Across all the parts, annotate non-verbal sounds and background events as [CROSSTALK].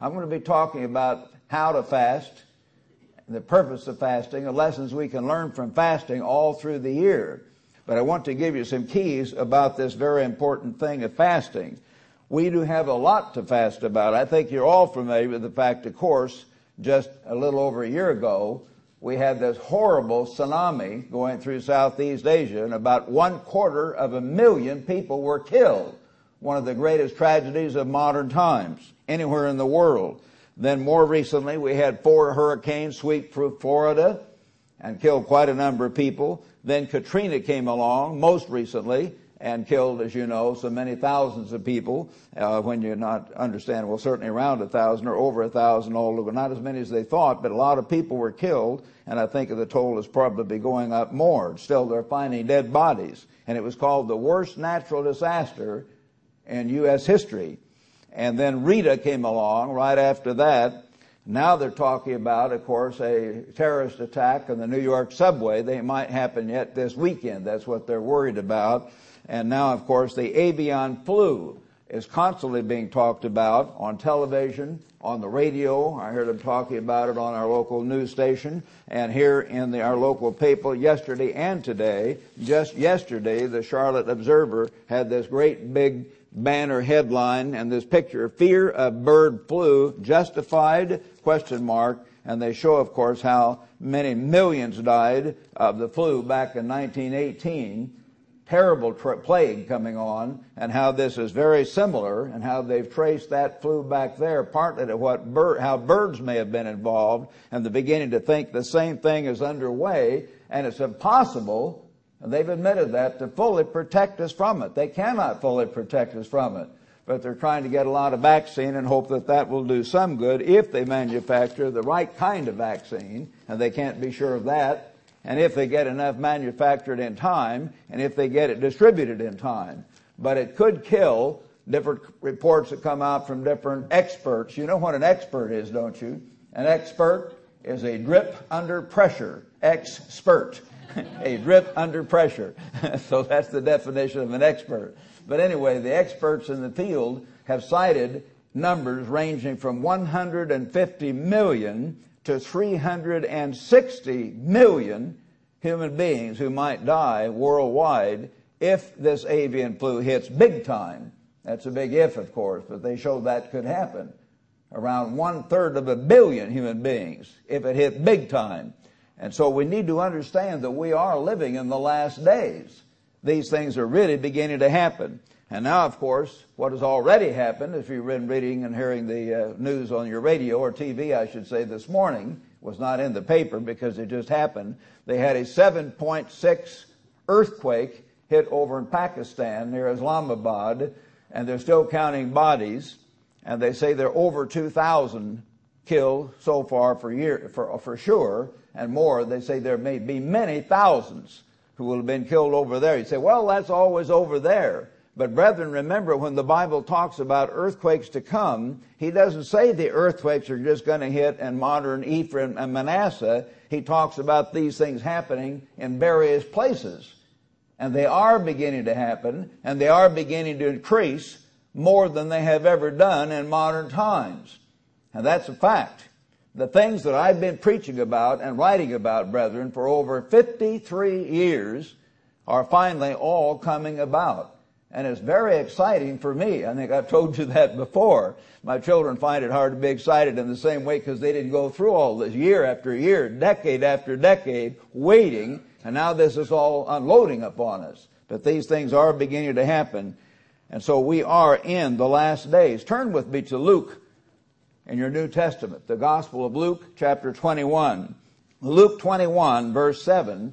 I'm going to be talking about how to fast, the purpose of fasting, the lessons we can learn from fasting all through the year. But I want to give you some keys about this very important thing of fasting. We do have a lot to fast about. I think you're all familiar with the fact, of course, just a little over a year ago, we had this horrible tsunami going through Southeast Asia and about one quarter of a million people were killed. One of the greatest tragedies of modern times anywhere in the world. Then more recently we had four hurricanes sweep through Florida and killed quite a number of people. Then Katrina came along most recently and killed, as you know, so many thousands of people. Uh, when you're not understanding, well, certainly around a thousand or over a thousand all over. Not as many as they thought, but a lot of people were killed, and I think the toll is probably going up more. Still, they're finding dead bodies, and it was called the worst natural disaster in U.S. history. And then Rita came along right after that. Now they're talking about, of course, a terrorist attack on the New York subway. They might happen yet this weekend. That's what they're worried about. And now, of course, the avian flu is constantly being talked about on television, on the radio. I heard them talking about it on our local news station and here in the, our local paper yesterday and today. Just yesterday, the Charlotte Observer had this great big banner headline and this picture, fear of bird flu justified, question mark, and they show, of course, how many millions died of the flu back in 1918 terrible tra- plague coming on and how this is very similar and how they've traced that flu back there partly to what bir- how birds may have been involved and the beginning to think the same thing is underway and it's impossible and they've admitted that to fully protect us from it. They cannot fully protect us from it. But they're trying to get a lot of vaccine and hope that that will do some good if they manufacture the right kind of vaccine. And they can't be sure of that and if they get enough manufactured in time, and if they get it distributed in time. But it could kill different reports that come out from different experts. You know what an expert is, don't you? An expert is a drip under pressure. Expert. [LAUGHS] a drip under pressure. [LAUGHS] so that's the definition of an expert. But anyway, the experts in the field have cited numbers ranging from 150 million to 360 million human beings who might die worldwide if this avian flu hits big time. That's a big if, of course, but they showed that could happen. Around one third of a billion human beings if it hit big time. And so we need to understand that we are living in the last days. These things are really beginning to happen. And now, of course, what has already happened, if you've been reading and hearing the uh, news on your radio or TV, I should say, this morning, was not in the paper because it just happened. They had a 7.6 earthquake hit over in Pakistan near Islamabad, and they're still counting bodies, and they say there are over 2,000 killed so far for year, for, for sure, and more. They say there may be many thousands who will have been killed over there. You say, well, that's always over there. But brethren, remember when the Bible talks about earthquakes to come, he doesn't say the earthquakes are just going to hit in modern Ephraim and Manasseh. He talks about these things happening in various places. And they are beginning to happen, and they are beginning to increase more than they have ever done in modern times. And that's a fact. The things that I've been preaching about and writing about, brethren, for over 53 years are finally all coming about. And it's very exciting for me. I think I've told you [LAUGHS] that before. My children find it hard to be excited in the same way because they didn't go through all this year after year, decade after decade, waiting, and now this is all unloading upon us. But these things are beginning to happen. And so we are in the last days. Turn with me to Luke in your New Testament, the Gospel of Luke, chapter 21. Luke 21, verse 7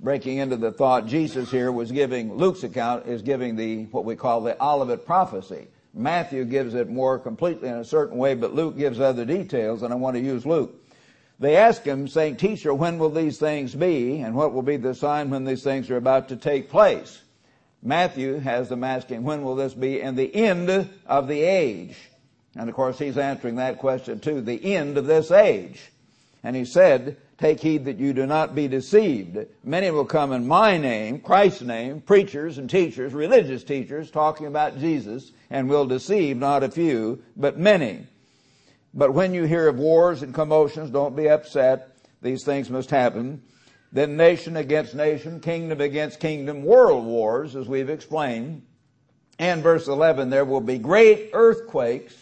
breaking into the thought Jesus here was giving, Luke's account is giving the, what we call the Olivet prophecy. Matthew gives it more completely in a certain way, but Luke gives other details, and I want to use Luke. They ask him, saying, Teacher, when will these things be, and what will be the sign when these things are about to take place? Matthew has them asking, when will this be in the end of the age? And of course, he's answering that question too, the end of this age. And he said, Take heed that you do not be deceived. Many will come in my name, Christ's name, preachers and teachers, religious teachers, talking about Jesus, and will deceive not a few, but many. But when you hear of wars and commotions, don't be upset. These things must happen. Then nation against nation, kingdom against kingdom, world wars, as we've explained. And verse 11, there will be great earthquakes,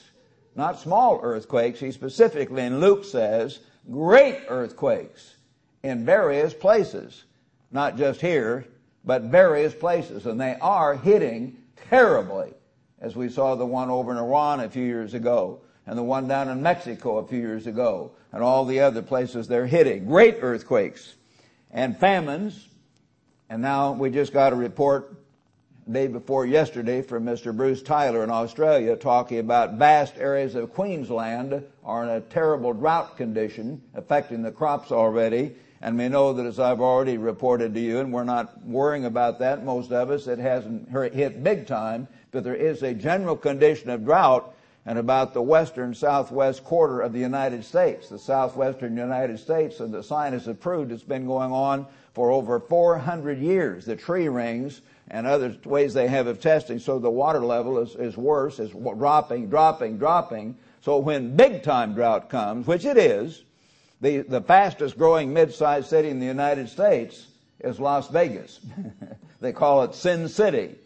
not small earthquakes. He specifically in Luke says, great earthquakes in various places. Not just here, but various places. And they are hitting terribly, as we saw the one over in Iran a few years ago and the one down in Mexico a few years ago, and all the other places they're hitting. Great earthquakes and famines. And now we just got a report day before yesterday from Mr. Bruce Tyler in Australia talking about vast areas of Queensland are in a terrible drought condition affecting the crops already. And we know that as I've already reported to you, and we're not worrying about that, most of us, it hasn't hit big time, but there is a general condition of drought and about the western southwest quarter of the United States. The southwestern United States, and the scientists have proved it's been going on for over 400 years. The tree rings and other ways they have of testing, so the water level is, is worse, is dropping, dropping, dropping. So when big time drought comes, which it is, the, the fastest growing mid-sized city in the United States is Las Vegas. [LAUGHS] they call it Sin City.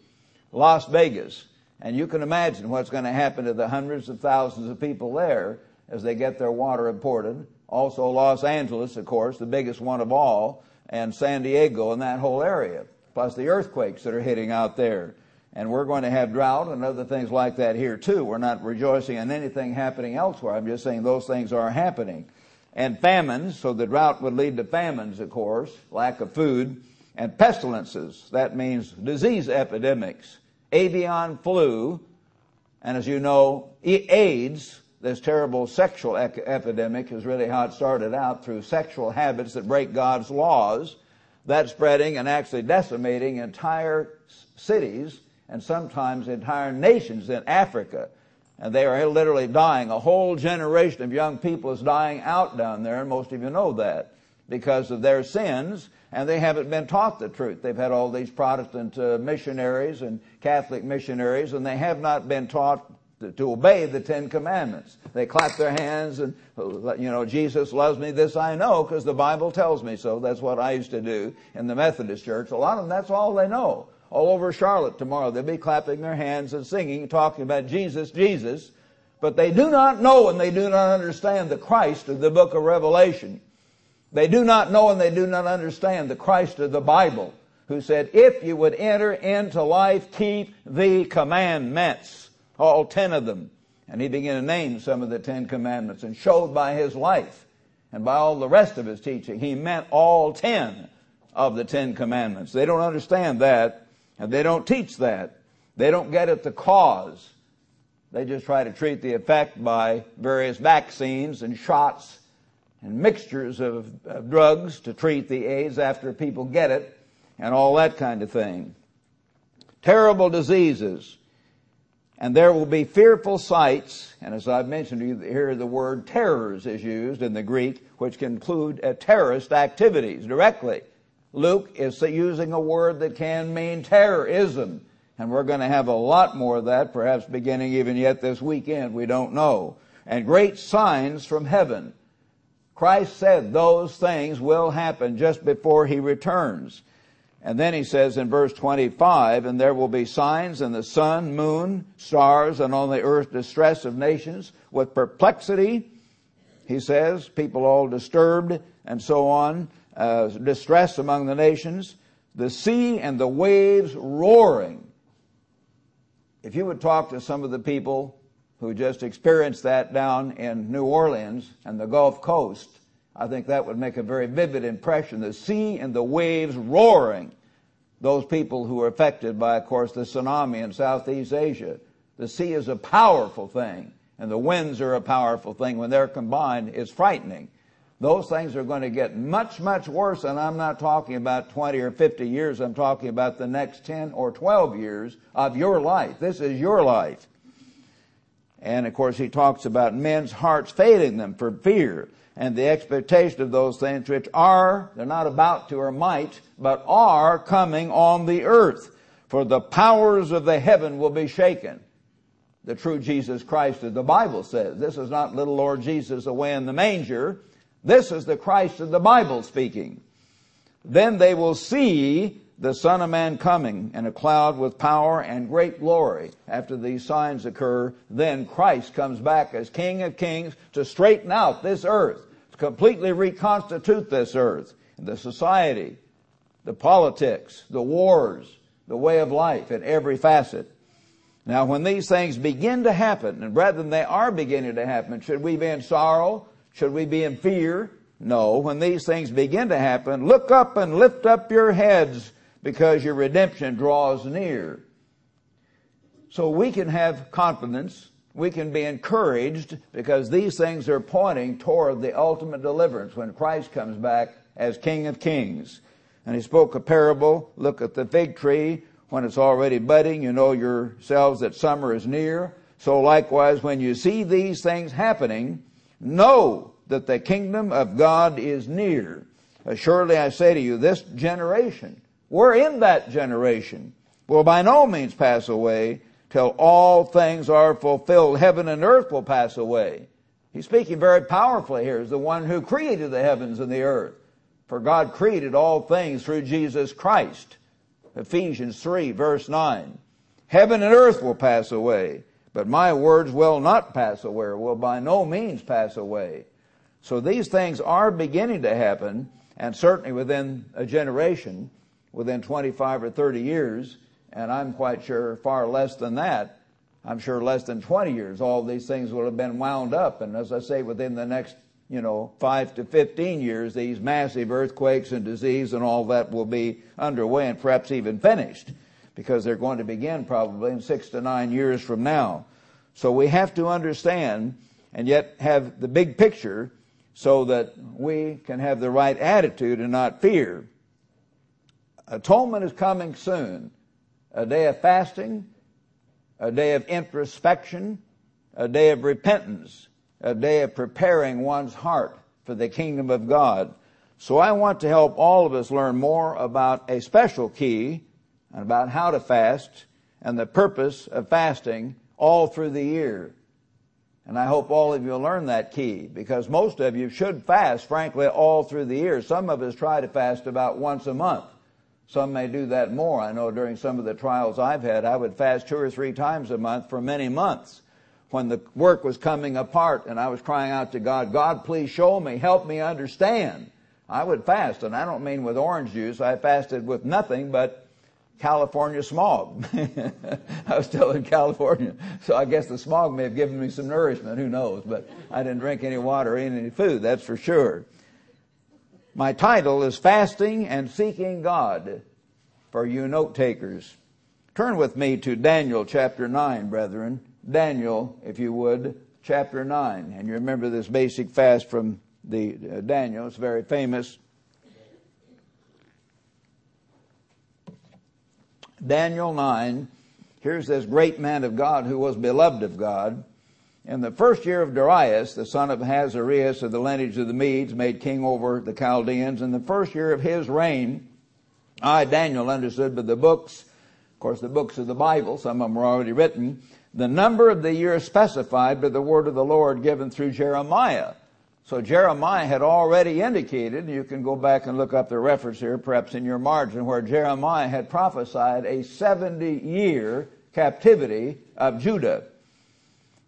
Las Vegas. And you can imagine what's going to happen to the hundreds of thousands of people there as they get their water imported. Also Los Angeles, of course, the biggest one of all, and San Diego and that whole area, plus the earthquakes that are hitting out there. And we're going to have drought and other things like that here too. We're not rejoicing in anything happening elsewhere. I'm just saying those things are happening. And famines, so the drought would lead to famines, of course, lack of food, and pestilences. That means disease epidemics avian flu, and as you know, AIDS, this terrible sexual epidemic is really how it started out through sexual habits that break God's laws. That's spreading and actually decimating entire cities and sometimes entire nations in Africa. And they are literally dying. A whole generation of young people is dying out down there, and most of you know that because of their sins and they haven't been taught the truth. They've had all these Protestant uh, missionaries and Catholic missionaries, and they have not been taught to, to, obey the Ten Commandments. They clap their hands and, you know, Jesus loves me, this I know, because the Bible tells me so. That's what I used to do in the Methodist church. A lot of them, that's all they know. All over Charlotte tomorrow, they'll be clapping their hands and singing, talking about Jesus, Jesus, but they do not know and they do not understand the Christ of the book of Revelation. They do not know and they do not understand the Christ of the Bible who said, if you would enter into life, keep the commandments. All ten of them. And he began to name some of the Ten Commandments and showed by his life and by all the rest of his teaching, he meant all ten of the Ten Commandments. They don't understand that and they don't teach that. They don't get at the cause. They just try to treat the effect by various vaccines and shots and mixtures of, of drugs to treat the AIDS after people get it and all that kind of thing. Terrible diseases. And there will be fearful sights, and as I've mentioned to you, here the word terrors is used in the Greek, which can include uh, terrorist activities directly. Luke is using a word that can mean terrorism, and we're going to have a lot more of that, perhaps beginning even yet this weekend, we don't know. And great signs from heaven. Christ said those things will happen just before he returns. And then he says in verse 25, and there will be signs in the sun, moon, stars, and on the earth distress of nations with perplexity. He says, people all disturbed and so on, uh, distress among the nations, the sea and the waves roaring. If you would talk to some of the people who just experienced that down in New Orleans and the Gulf Coast, I think that would make a very vivid impression. The sea and the waves roaring. Those people who were affected by, of course, the tsunami in Southeast Asia. The sea is a powerful thing, and the winds are a powerful thing. When they're combined, it's frightening. Those things are going to get much, much worse, and I'm not talking about 20 or 50 years. I'm talking about the next 10 or 12 years of your life. This is your life. And of course, he talks about men's hearts failing them for fear and the expectation of those things which are, they're not about to or might, but are coming on the earth. For the powers of the heaven will be shaken. the true Jesus Christ that the Bible says. This is not little Lord Jesus away in the manger. This is the Christ of the Bible speaking. Then they will see the Son of Man coming in a cloud with power and great glory. After these signs occur, then Christ comes back as King of Kings to straighten out this earth, completely reconstitute this earth, the society, the politics, the wars, the way of life in every facet. Now, when these things begin to happen, and brethren, they are beginning to happen, should we be in sorrow? Should we be in fear? No. When these things begin to happen, look up and lift up your heads because your redemption draws near. So we can have confidence. We can be encouraged because these things are pointing toward the ultimate deliverance when Christ comes back as King of Kings. And he spoke a parable. Look at the fig tree when it's already budding. You know yourselves that summer is near. So likewise, when you see these things happening, know that the kingdom of God is near. Uh, Assuredly I say to you, this generation, we're in that generation, will by no means pass away till all things are fulfilled. Heaven and earth will pass away. He's speaking very powerfully here as the one who created the heavens and the earth. For God created all things through Jesus Christ. Ephesians 3 verse 9. Heaven and earth will pass away, but my words will not pass away, will by no means pass away. So these things are beginning to happen, and certainly within a generation, within 25 or 30 years, and I'm quite sure far less than that. I'm sure less than 20 years, all these things will have been wound up. And as I say, within the next, you know, 5 to 15 years, these massive earthquakes and disease and all that will be underway and perhaps even finished because they're going to begin probably in six to nine years from now. So we have to understand and yet have the big picture so that we can have the right attitude and not fear. Atonement is coming soon. A day of fasting, a day of introspection, a day of repentance, a day of preparing one's heart for the kingdom of God. So I want to help all of us learn more about a special key and about how to fast and the purpose of fasting all through the year. And I hope all of you will learn that key because most of you should fast, frankly, all through the year. Some of us try to fast about once a month. Some may do that more. I know during some of the trials I've had, I would fast two or three times a month for many months. When the work was coming apart and I was crying out to God, God, please show me, help me understand. I would fast, and I don't mean with orange juice. I fasted with nothing but California smog. [LAUGHS] I was still in California, so I guess the smog may have given me some nourishment. Who knows? But I didn't drink any water or eat any food. That's for sure. My title is Fasting and Seeking God for you note takers. Turn with me to Daniel chapter 9, brethren. Daniel, if you would, chapter 9. And you remember this basic fast from the uh, Daniel. It's very famous. Daniel 9, here's this great man of God who was beloved of God. In the first year of Darius, the son of Ahasuerus of the lineage of the Medes, made king over the Chaldeans, in the first year of his reign, I, Daniel, understood by the books, of course, the books of the Bible, some of them were already written, the number of the years specified by the word of the Lord given through Jeremiah. So Jeremiah had already indicated, you can go back and look up the reference here, perhaps in your margin, where Jeremiah had prophesied a 70 year captivity of Judah.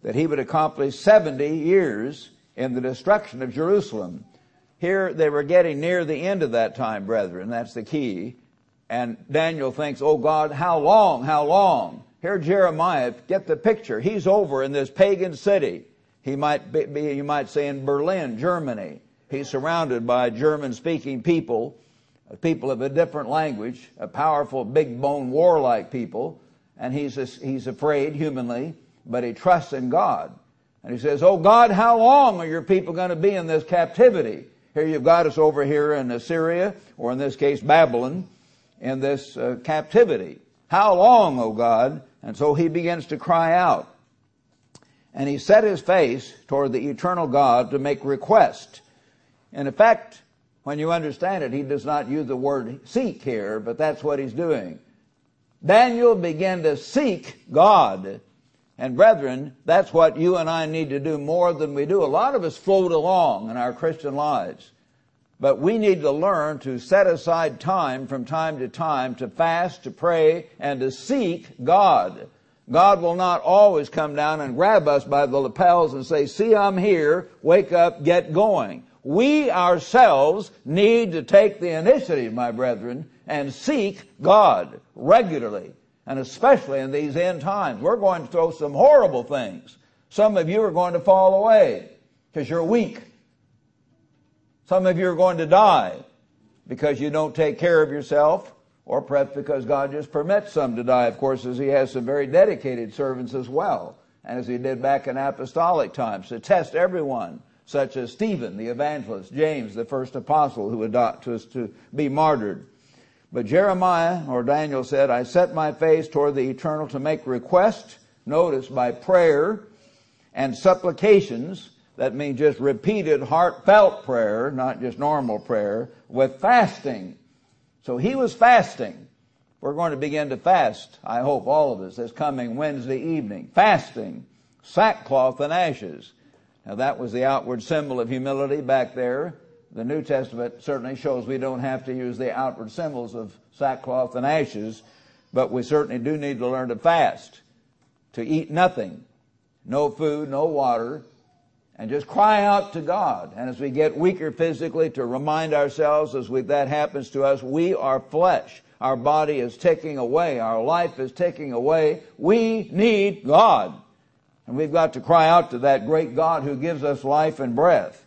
That he would accomplish 70 years in the destruction of Jerusalem. Here they were getting near the end of that time, brethren. That's the key. And Daniel thinks, oh God, how long, how long? Here Jeremiah, get the picture. He's over in this pagan city. He might be, you might say in Berlin, Germany. He's surrounded by German speaking people, people of a different language, a powerful, big bone, warlike people, and he's, he's afraid humanly, but he trusts in God. And he says, Oh God, how long are your people going to be in this captivity? Here you've got us over here in Assyria, or in this case Babylon, in this uh, captivity. How long, O God? And so he begins to cry out and he set his face toward the eternal God to make request. In effect, when you understand it, he does not use the word seek here, but that's what he's doing. Daniel began to seek God. And brethren, that's what you and I need to do more than we do. A lot of us float along in our Christian lives. But we need to learn to set aside time from time to time to fast, to pray, and to seek God. God will not always come down and grab us by the lapels and say, see, I'm here, wake up, get going. We ourselves need to take the initiative, my brethren, and seek God regularly and especially in these end times. We're going to throw some horrible things. Some of you are going to fall away because you're weak. Some of you are going to die because you don't take care of yourself or perhaps because God just permits some to die, of course, as He has some very dedicated servants as well, and as He did back in apostolic times to test everyone, such as Stephen, the evangelist, James, the first apostle who was to be martyred. But Jeremiah or Daniel said, I set my face toward the eternal to make request, notice by prayer and supplications, that means just repeated heartfelt prayer, not just normal prayer, with fasting. So he was fasting. We're going to begin to fast, I hope all of us, this coming Wednesday evening. Fasting, sackcloth and ashes. Now that was the outward symbol of humility back there the New Testament certainly shows we don't have to use the outward symbols of sackcloth and ashes, but we certainly do need to learn to fast, to eat nothing, no food, no water, and just cry out to God. And as we get weaker physically, to remind ourselves as we, that happens to us, we are flesh. Our body is ticking away. Our life is ticking away. We need God. And we've got to cry out to that great God who gives us life and breath.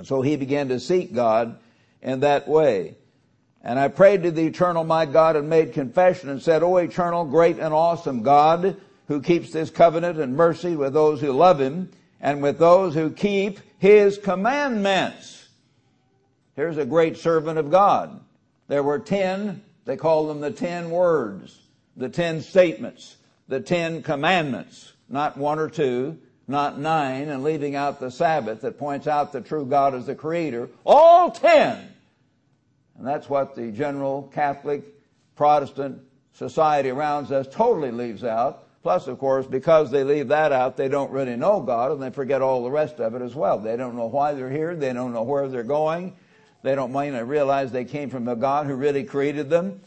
And so he began to seek God in that way. And I prayed to the eternal my God and made confession and said, O eternal, great and awesome God, who keeps this covenant and mercy with those who love him and with those who keep his commandments. Here's a great servant of God. There were ten, they call them the ten words, the ten statements, the ten commandments, not one or two, not nine, and leaving out the Sabbath that points out the true God as the creator, all ten. And that's what the general Catholic Protestant society around us totally leaves out. Plus, of course, because they leave that out, they don't really know God and they forget all the rest of it as well. They don't know why they're here. They don't know where they're going. They don't to realize they came from a God who really created them.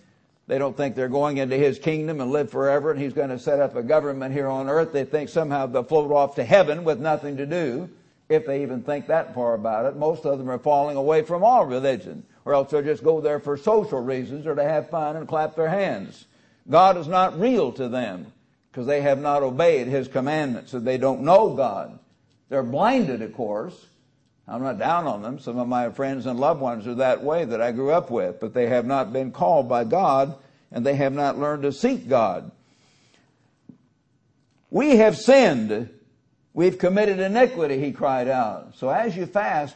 They don't think they're going into his kingdom and live forever and he's going to set up a government here on earth. They think somehow they'll float off to heaven with nothing to do, if they even think that far about it. Most of them are falling away from all religion, or else they'll just go there for social reasons or to have fun and clap their hands. God is not real to them because they have not obeyed his commandments and they don't know God. They're blinded, of course. I'm not down on them. Some of my friends and loved ones are that way that I grew up with, but they have not been called by God and they have not learned to seek God. We have sinned. We've committed iniquity, he cried out. So as you fast,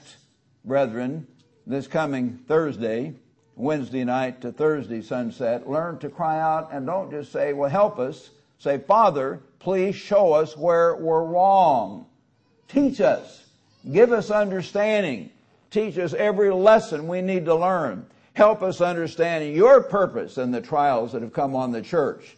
brethren, this coming Thursday, Wednesday night to Thursday sunset, learn to cry out and don't just say, well, help us. Say, Father, please show us where we're wrong. Teach us. Give us understanding. Teach us every lesson we need to learn. Help us understand your purpose in the trials that have come on the church.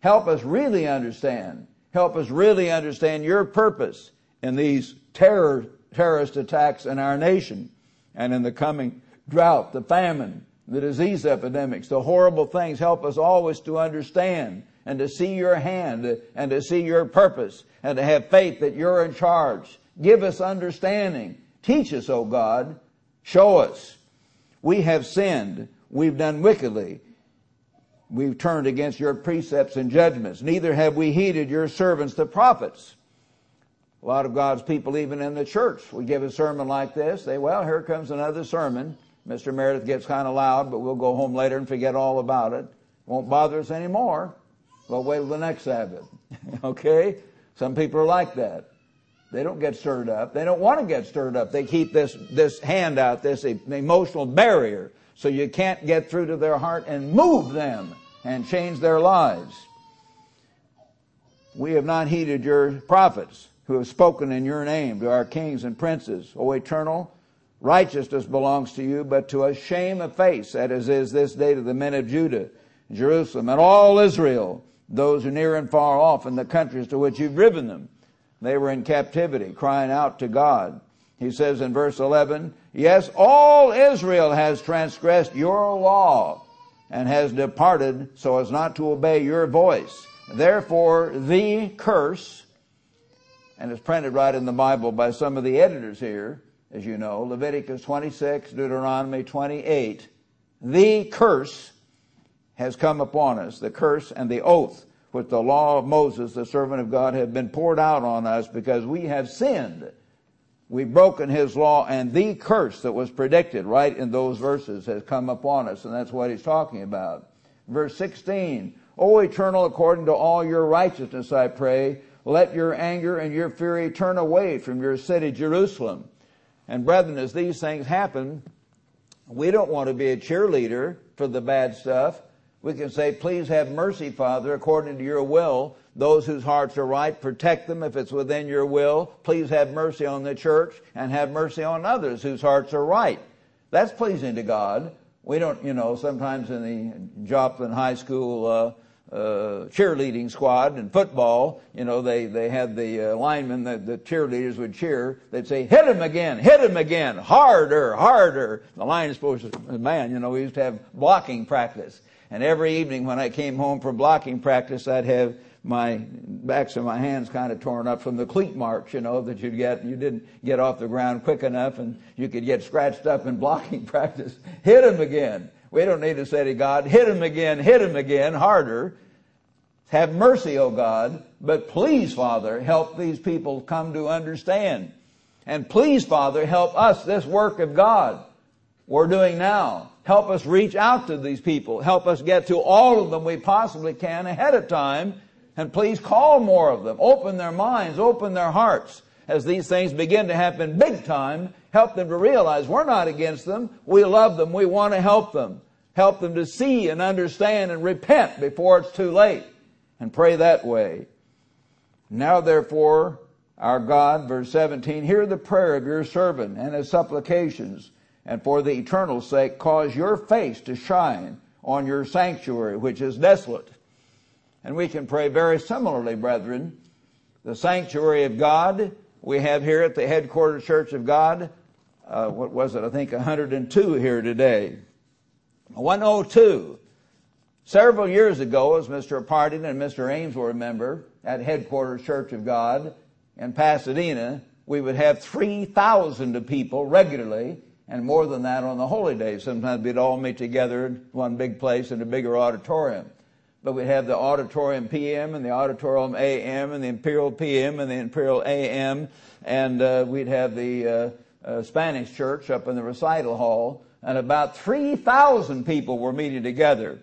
Help us really understand. Help us really understand your purpose in these terror, terrorist attacks in our nation and in the coming drought, the famine, the disease epidemics, the horrible things. Help us always to understand and to see your hand and to see your purpose and to have faith that you're in charge Give us understanding. Teach us, O God. Show us. We have sinned. We've done wickedly. We've turned against your precepts and judgments. Neither have we heeded your servants, the prophets. A lot of God's people, even in the church, we give a sermon like this. They, well, here comes another sermon. Mr. Meredith gets kind of loud, but we'll go home later and forget all about it. Won't bother us anymore. We'll wait till the next Sabbath. [LAUGHS] okay? Some people are like that. They don't get stirred up. They don't want to get stirred up. They keep this, this hand out, this emotional barrier, so you can't get through to their heart and move them and change their lives. We have not heeded your prophets who have spoken in your name to our kings and princes. O eternal, righteousness belongs to you, but to us shame of face, that is, is this day to the men of Judah, Jerusalem, and all Israel. those who near and far off in the countries to which you've driven them. They were in captivity, crying out to God. He says in verse 11, Yes, all Israel has transgressed your law and has departed so as not to obey your voice. Therefore, the curse, and it's printed right in the Bible by some of the editors here, as you know, Leviticus 26, Deuteronomy 28, the curse has come upon us, the curse and the oath which the law of Moses, the servant of God, have been poured out on us because we have sinned. We've broken his law and the curse that was predicted right in those verses has come upon us and that's what he's talking about. Verse 16, O eternal, according to all your righteousness, I pray, let your anger and your fury turn away from your city, Jerusalem. And brethren, as these things happen, we don't want to be a cheerleader for the bad stuff. We can say, please have mercy, Father, according to your will. Those whose hearts are right, protect them if it's within your will. Please have mercy on the church and have mercy on others whose hearts are right. That's pleasing to God. We don't, you know, sometimes in the Joplin High School uh, uh, cheerleading squad in football, you know, they, they had the uh, linemen, the, the cheerleaders would cheer. They'd say, hit him again, hit him again, harder, harder. The line is supposed to, man, you know, we used to have blocking practice. And every evening when I came home from blocking practice, I'd have my backs of my hands kind of torn up from the cleat marks, you know, that you'd get. You didn't get off the ground quick enough and you could get scratched up in [LAUGHS] blocking practice. Hit him again. We don't need to say to God, hit him again, hit him again, harder. Have mercy, O God, but please, Father, help these people come to understand. And please, Father, help us, this work of God we're doing now. Help us reach out to these people. Help us get to all of them we possibly can ahead of time. And please call more of them. Open their minds, open their hearts. As these things begin to happen big time, help them to realize we're not against them. We love them. We want to help them. Help them to see and understand and repent before it's too late. And pray that way. Now therefore, our God, verse 17, hear the prayer of your servant and his supplications and for the eternal sake cause your face to shine on your sanctuary, which is desolate. And we can pray very similarly, brethren. The sanctuary of God we have here at the headquarters church of God, uh, what was it? I think 102 here today. 102. Several years ago, as Mr. Pardon and Mr. Ames will remember, at headquarters church of God in Pasadena, we would have 3,000 people regularly and more than that on the holy days. Sometimes we'd all meet together in one big place in a bigger auditorium. But we'd have the auditorium PM and the auditorium AM and the Imperial PM and the Imperial AM, and uh, we'd have the uh, uh, Spanish church up in the recital hall, and about 3,000 people were meeting together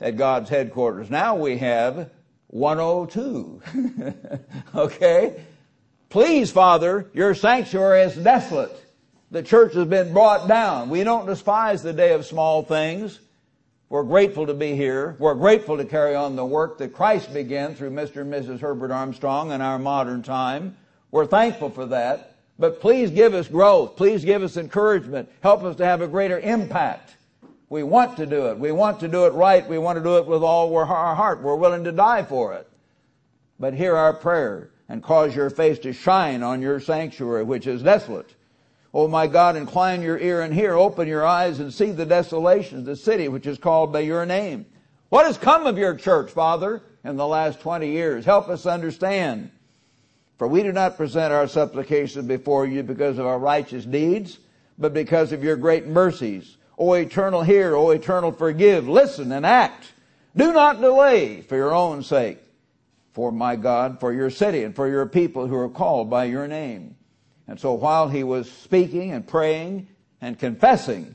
at God's headquarters. Now we have 102. [LAUGHS] okay? Please, Father, your sanctuary is desolate the church has been brought down. We don't despise the day of small things. We're grateful to be here. We're grateful to carry on the work that Christ began through Mr. and Mrs. Herbert Armstrong in our modern time. We're thankful for that. But please give us growth. Please give us encouragement. Help us to have a greater impact. We want to do it. We want to do it right. We want to do it with all our heart. We're willing to die for it. But hear our prayer and cause your face to shine on your sanctuary, which is desolate O my God, incline your ear and hear, open your eyes and see the desolations, the city which is called by your name. What has come of your church, Father, in the last 20 years? Help us understand. For we do not present our supplications before you because of our righteous deeds, but because of your great mercies. O eternal hear, O eternal forgive, listen and act. Do not delay for your own sake, for my God, for your city and for your people who are called by your name. And so while he was speaking and praying and confessing,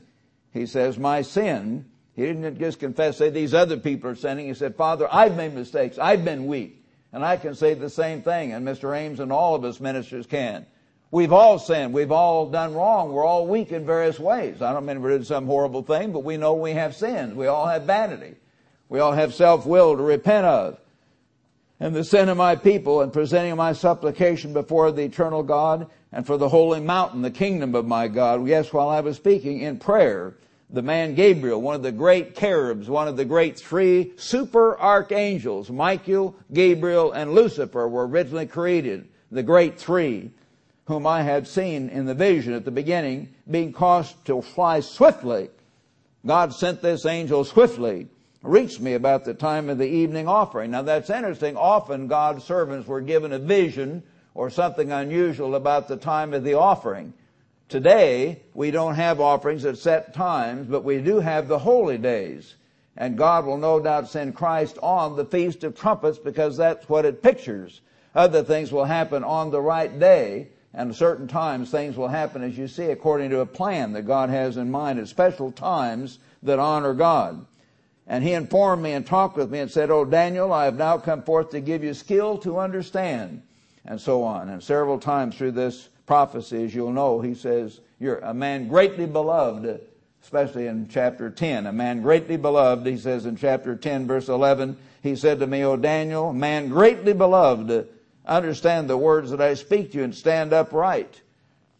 he says, my sin, he didn't just confess, say, these other people are sinning. He said, Father, I've made mistakes. I've been weak. And I can say the same thing, and Mr. Ames and all of us ministers can. We've all sinned. We've all done wrong. We're all weak in various ways. I don't mean we did some horrible thing, but we know we have sins. We all have vanity. We all have self-will to repent of. And the sin of my people and presenting my supplication before the eternal God and for the holy mountain, the kingdom of my God. Yes, while I was speaking in prayer, the man Gabriel, one of the great cherubs, one of the great three super archangels, Michael, Gabriel, and Lucifer were originally created, the great three, whom I had seen in the vision at the beginning, being caused to fly swiftly. God sent this angel swiftly, reached me about the time of the evening offering. Now that's interesting. Often God's servants were given a vision or something unusual about the time of the offering. Today, we don't have offerings at set times, but we do have the holy days. And God will no doubt send Christ on the Feast of Trumpets because that's what it pictures. Other things will happen on the right day, and certain times things will happen as you see according to a plan that God has in mind at special times that honor God. And he informed me and talked with me and said, Oh Daniel, I have now come forth to give you skill to understand, and so on. And several times through this prophecies, you'll know he says, You're a man greatly beloved, especially in chapter 10. A man greatly beloved, he says in chapter 10, verse 11, he said to me, O Daniel, man greatly beloved, understand the words that I speak to you and stand upright.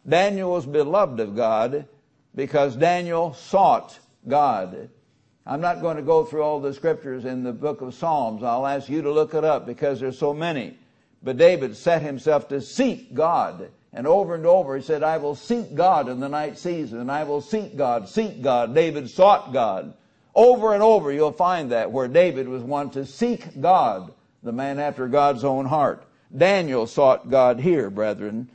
Daniel was beloved of God because Daniel sought God. I'm not going to go through all the scriptures in the book of Psalms. I'll ask you to look it up because there's so many. But David set himself to seek God. And over and over he said, I will seek God in the night season, I will seek God, seek God. David sought God. Over and over you'll find that where David was one to seek God, the man after God's own heart. Daniel sought God here, brethren.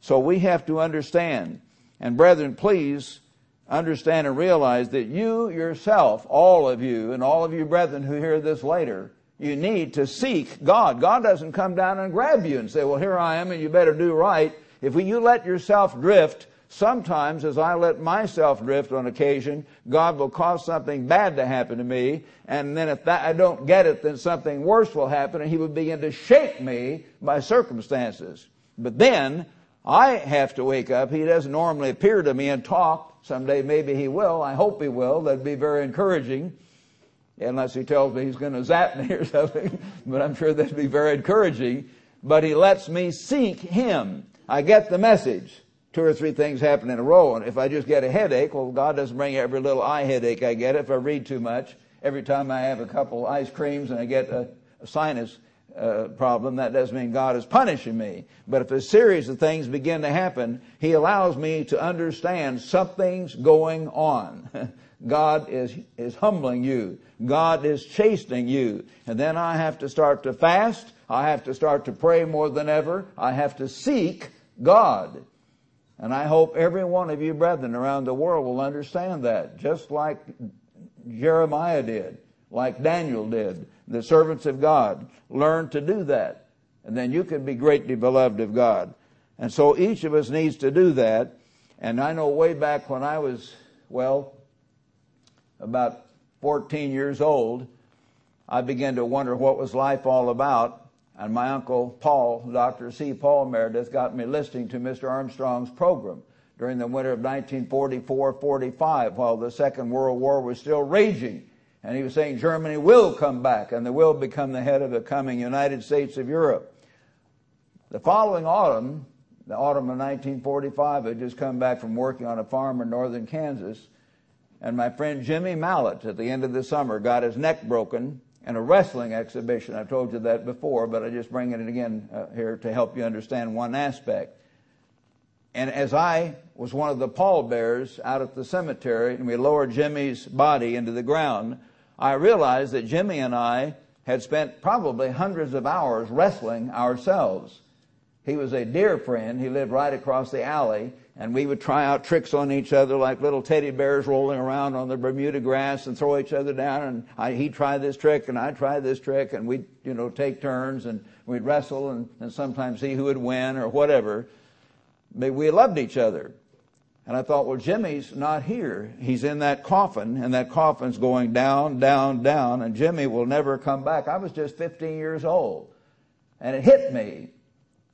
So we have to understand. And brethren, please understand and realize that you yourself, all of you, and all of you brethren who hear this later, you need to seek God. God doesn't come down and grab you and say, well, here I am and you better do right. If you let yourself drift, sometimes as I let myself drift on occasion, God will cause something bad to happen to me, and then if that, I don't get it, then something worse will happen, and He will begin to shake me by circumstances. But then, I have to wake up. He doesn't normally appear to me and talk. Someday maybe He will. I hope He will. That'd be very encouraging. Unless He tells me He's going to zap me or [LAUGHS] something. But I'm sure that'd be very encouraging. But He lets me seek Him. I get the message. Two or three things happen in a row, and if I just get a headache, well, God doesn't bring every little eye headache I get if I read too much. Every time I have a couple ice creams and I get a, a sinus uh, problem, that doesn't mean God is punishing me. But if a series of things begin to happen, He allows me to understand something's going on. [LAUGHS] God is, is humbling you. God is chastening you. And then I have to start to fast. I have to start to pray more than ever. I have to seek God. And I hope every one of you brethren around the world will understand that, just like Jeremiah did, like Daniel did. The servants of God learn to do that. And then you can be greatly beloved of God. And so each of us needs to do that. And I know way back when I was, well, about 14 years old, I began to wonder what was life all about. And my uncle Paul, Dr. C. Paul Meredith, got me listening to Mr. Armstrong's program during the winter of 1944-45 while the Second World War was still raging. And he was saying Germany will come back and they will become the head of the coming United States of Europe. The following autumn, the autumn of 1945, I had just come back from working on a farm in northern Kansas. And my friend Jimmy Mallett at the end of the summer got his neck broken in a wrestling exhibition. I've told you that before, but I just bring it again uh, here to help you understand one aspect. And as I was one of the pallbearers out at the cemetery and we lowered Jimmy's body into the ground, I realized that Jimmy and I had spent probably hundreds of hours wrestling ourselves. He was a dear friend. He lived right across the alley and we would try out tricks on each other like little teddy bears rolling around on the Bermuda grass and throw each other down. And I, he'd try this trick and I'd try this trick and we'd, you know, take turns and we'd wrestle and, and sometimes see who would win or whatever. But we loved each other. And I thought, well, Jimmy's not here. He's in that coffin and that coffin's going down, down, down and Jimmy will never come back. I was just 15 years old and it hit me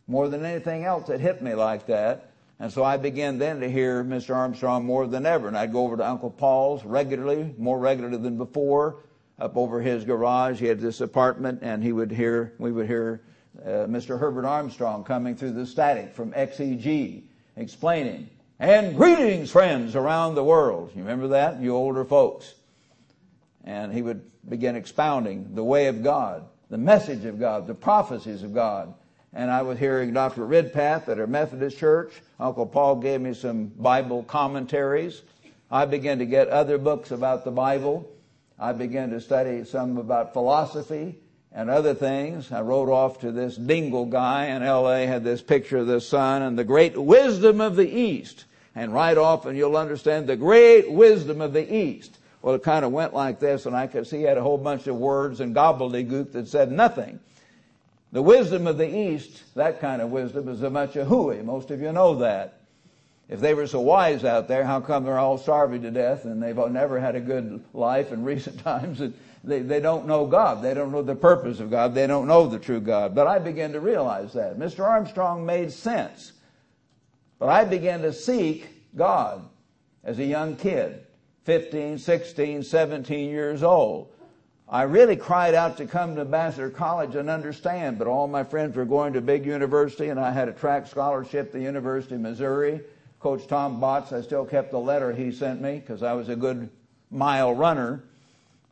more than anything else. It hit me like that. And so I began then to hear Mr. Armstrong more than ever. And I'd go over to Uncle Paul's regularly, more regularly than before, up over his garage. He had this apartment and he would hear, we would hear uh, Mr. Herbert Armstrong coming through the static from XEG, explaining And greetings, friends around the world. You remember that, you older folks? And he would begin expounding the way of God, the message of God, the prophecies of God. And I was hearing Dr. Redpath at our Methodist church. Uncle Paul gave me some Bible commentaries. I began to get other books about the Bible. I began to study some about philosophy and other things. I wrote off to this Dingle guy in LA, had this picture of the sun and the great wisdom of the East. And right off and you'll understand the great wisdom of the East. Well, it kind of went like this and I could see he had a whole bunch of words and gobbledygook that said nothing. The wisdom of the East, that kind of wisdom is a bunch of hooey. Most of you know that. If they were so wise out there, how come they're all starving to death and they've never had a good life in [LAUGHS] recent times and they, they don't know God. They don't know the purpose of God. They don't know the true God. But I began to realize that. Mr. Armstrong made sense. But I began to seek God as a young kid, 15, 16, 17 years old. I really cried out to come to Ambassador College and understand, but all my friends were going to big university and I had a track scholarship at the University of Missouri. Coach Tom Botts, I still kept the letter he sent me because I was a good mile runner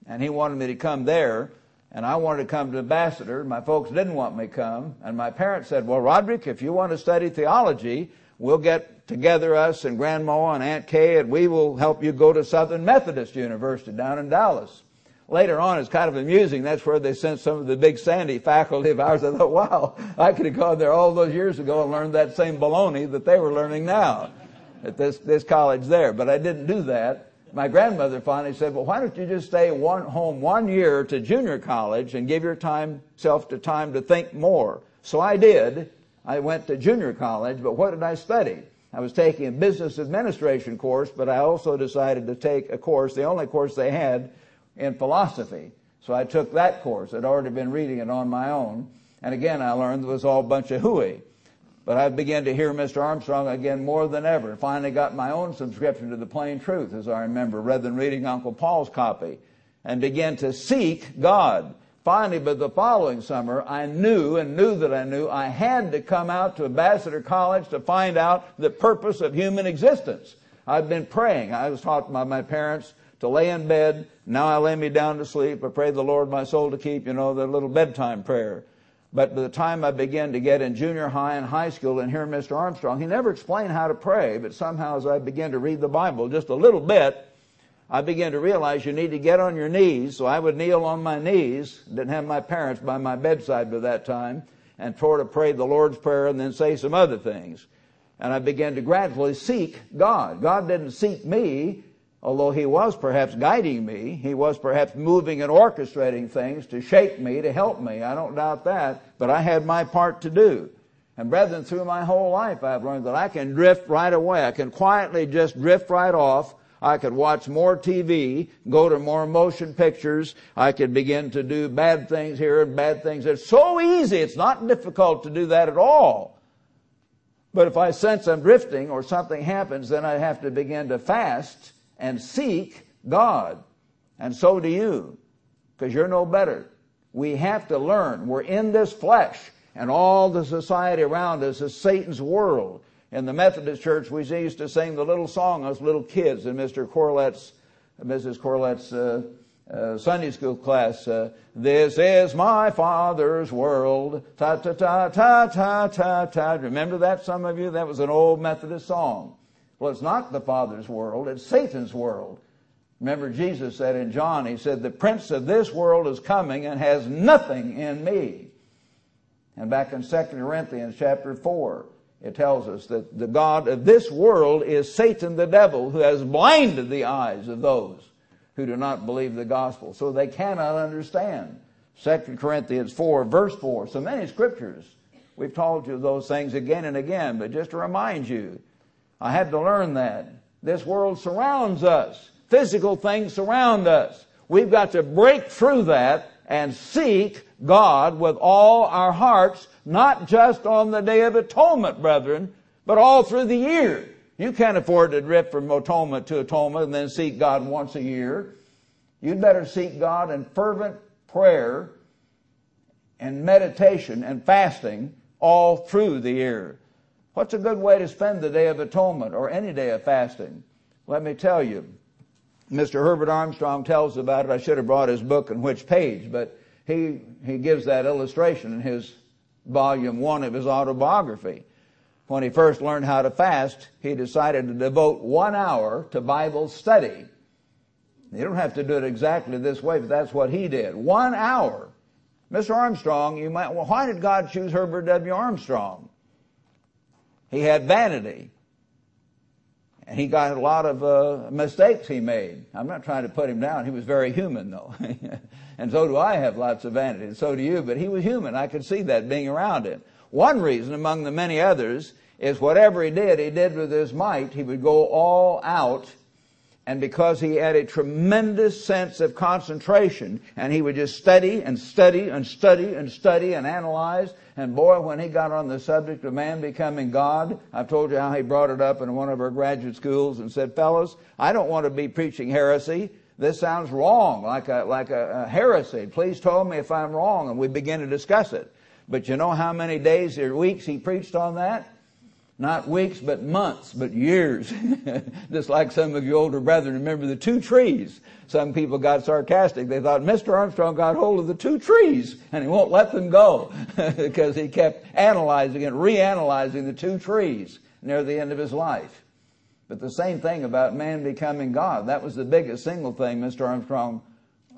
and he wanted me to come there and I wanted to come to Ambassador. My folks didn't want me to come and my parents said, well, Roderick, if you want to study theology, we'll get together us and Grandma and Aunt Kay and we will help you go to Southern Methodist University down in Dallas later on, it's kind of amusing. That's where they sent some of the big Sandy faculty of ours. I thought, wow, I could have gone there all those years ago and learned that same baloney that they were learning now at this, this college there. But I didn't do that. My grandmother finally said, well, why don't you just stay one home one year to junior college and give your time, self to time to think more? So I did. I went to junior college, but what did I study? I was taking a business administration course, but I also decided to take a course, the only course they had in philosophy. So I took that course. I'd already been reading it on my own. And again, I learned it was all a bunch of hooey. But I began to hear Mr. Armstrong again more than ever. Finally got my own subscription to the Plain Truth, as I remember, rather than reading Uncle Paul's copy, and began to seek God. Finally, but the following summer, I knew and knew that I knew I had to come out to Ambassador College to find out the purpose of human existence. I've been praying. I was taught by my parents to lay in bed. Now I lay me down to sleep. I pray the Lord my soul to keep, you know, the little bedtime prayer. But by the time I began to get in junior high and high school and hear Mr. Armstrong, he never explained how to pray, but somehow as I began to read the Bible just a little bit, I began to realize you need to get on your knees. So I would kneel on my knees. Didn't have my parents by my bedside by that time and sort of pray the Lord's Prayer and then say some other things. And I began to gradually seek God. God didn't seek me. Although he was perhaps guiding me, he was perhaps moving and orchestrating things to shape me, to help me. I don't doubt that. But I had my part to do. And brethren, through my whole life, I've learned that I can drift right away. I can quietly just drift right off. I could watch more TV, go to more motion pictures. I could begin to do bad things here and bad things. It's so easy. It's not difficult to do that at all. But if I sense I'm drifting or something happens, then I have to begin to fast and seek God. And so do you, because you're no better. We have to learn. We're in this flesh, and all the society around us is Satan's world. In the Methodist Church, we used to sing the little song as little kids in Mr. Corlett's, Mrs. Corlett's uh, uh, Sunday school class. Uh, this is my Father's world. Ta ta ta ta ta ta ta. Remember that, some of you? That was an old Methodist song. Well, it's not the Father's world, it's Satan's world. Remember, Jesus said in John, He said, The prince of this world is coming and has nothing in me. And back in 2 Corinthians chapter 4, it tells us that the God of this world is Satan the devil who has blinded the eyes of those who do not believe the gospel. So they cannot understand. 2 Corinthians 4, verse 4. So many scriptures. We've told you those things again and again, but just to remind you, I had to learn that. This world surrounds us. Physical things surround us. We've got to break through that and seek God with all our hearts, not just on the Day of Atonement, brethren, but all through the year. You can't afford to drift from atonement to atonement and then seek God once a year. You'd better seek God in fervent prayer and meditation and fasting all through the year. What's a good way to spend the Day of Atonement or any day of fasting? Let me tell you. Mr. Herbert Armstrong tells about it. I should have brought his book and which page, but he, he gives that illustration in his volume one of his autobiography. When he first learned how to fast, he decided to devote one hour to Bible study. You don't have to do it exactly this way, but that's what he did. One hour. Mr. Armstrong, you might, well, why did God choose Herbert W. Armstrong? He had vanity. And he got a lot of uh, mistakes he made. I'm not trying to put him down. He was very human, though. [LAUGHS] and so do I have lots of vanity, and so do you. But he was human. I could see that being around him. One reason, among the many others, is whatever he did, he did with his might. He would go all out and because he had a tremendous sense of concentration and he would just study and study and study and study and analyze and boy when he got on the subject of man becoming god i've told you how he brought it up in one of our graduate schools and said fellows i don't want to be preaching heresy. This sounds wrong like a like a, a heresy. Please tell me if i'm wrong. And we begin to discuss it. But you know how many days or weeks he preached on that not weeks, but months, but years. [LAUGHS] Just like some of your older brethren remember the two trees. Some people got sarcastic. They thought Mr. Armstrong got hold of the two trees and he won't let them go [LAUGHS] because he kept analyzing and reanalyzing the two trees near the end of his life. But the same thing about man becoming God. That was the biggest single thing Mr. Armstrong,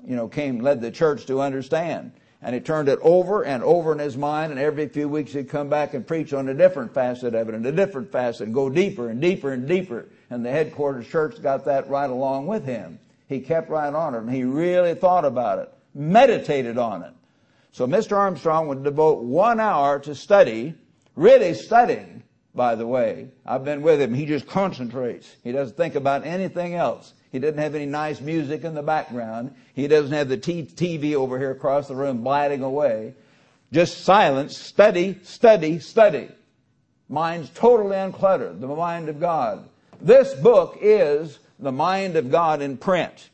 you know, came, led the church to understand and he turned it over and over in his mind, and every few weeks he'd come back and preach on a different facet of it, and a different facet, and go deeper and deeper and deeper. And the headquarters church got that right along with him. He kept right on it, and he really thought about it, meditated on it. So Mr. Armstrong would devote one hour to study, really studying, by the way. I've been with him. He just concentrates. He doesn't think about anything else. He doesn't have any nice music in the background. He doesn't have the TV over here across the room blatting away. Just silence, study, study, study. Mind's totally uncluttered, the mind of God. This book is the mind of God in print.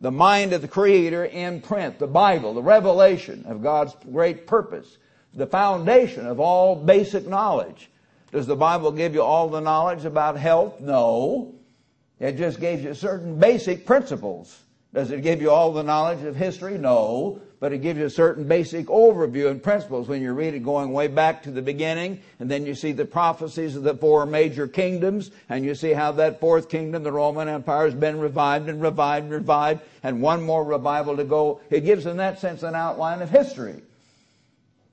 The mind of the Creator in print. The Bible, the revelation of God's great purpose. The foundation of all basic knowledge. Does the Bible give you all the knowledge about health? No. It just gave you certain basic principles. Does it give you all the knowledge of history? No. But it gives you a certain basic overview and principles when you read it going way back to the beginning. And then you see the prophecies of the four major kingdoms. And you see how that fourth kingdom, the Roman Empire, has been revived and revived and revived. And one more revival to go. It gives in that sense an outline of history.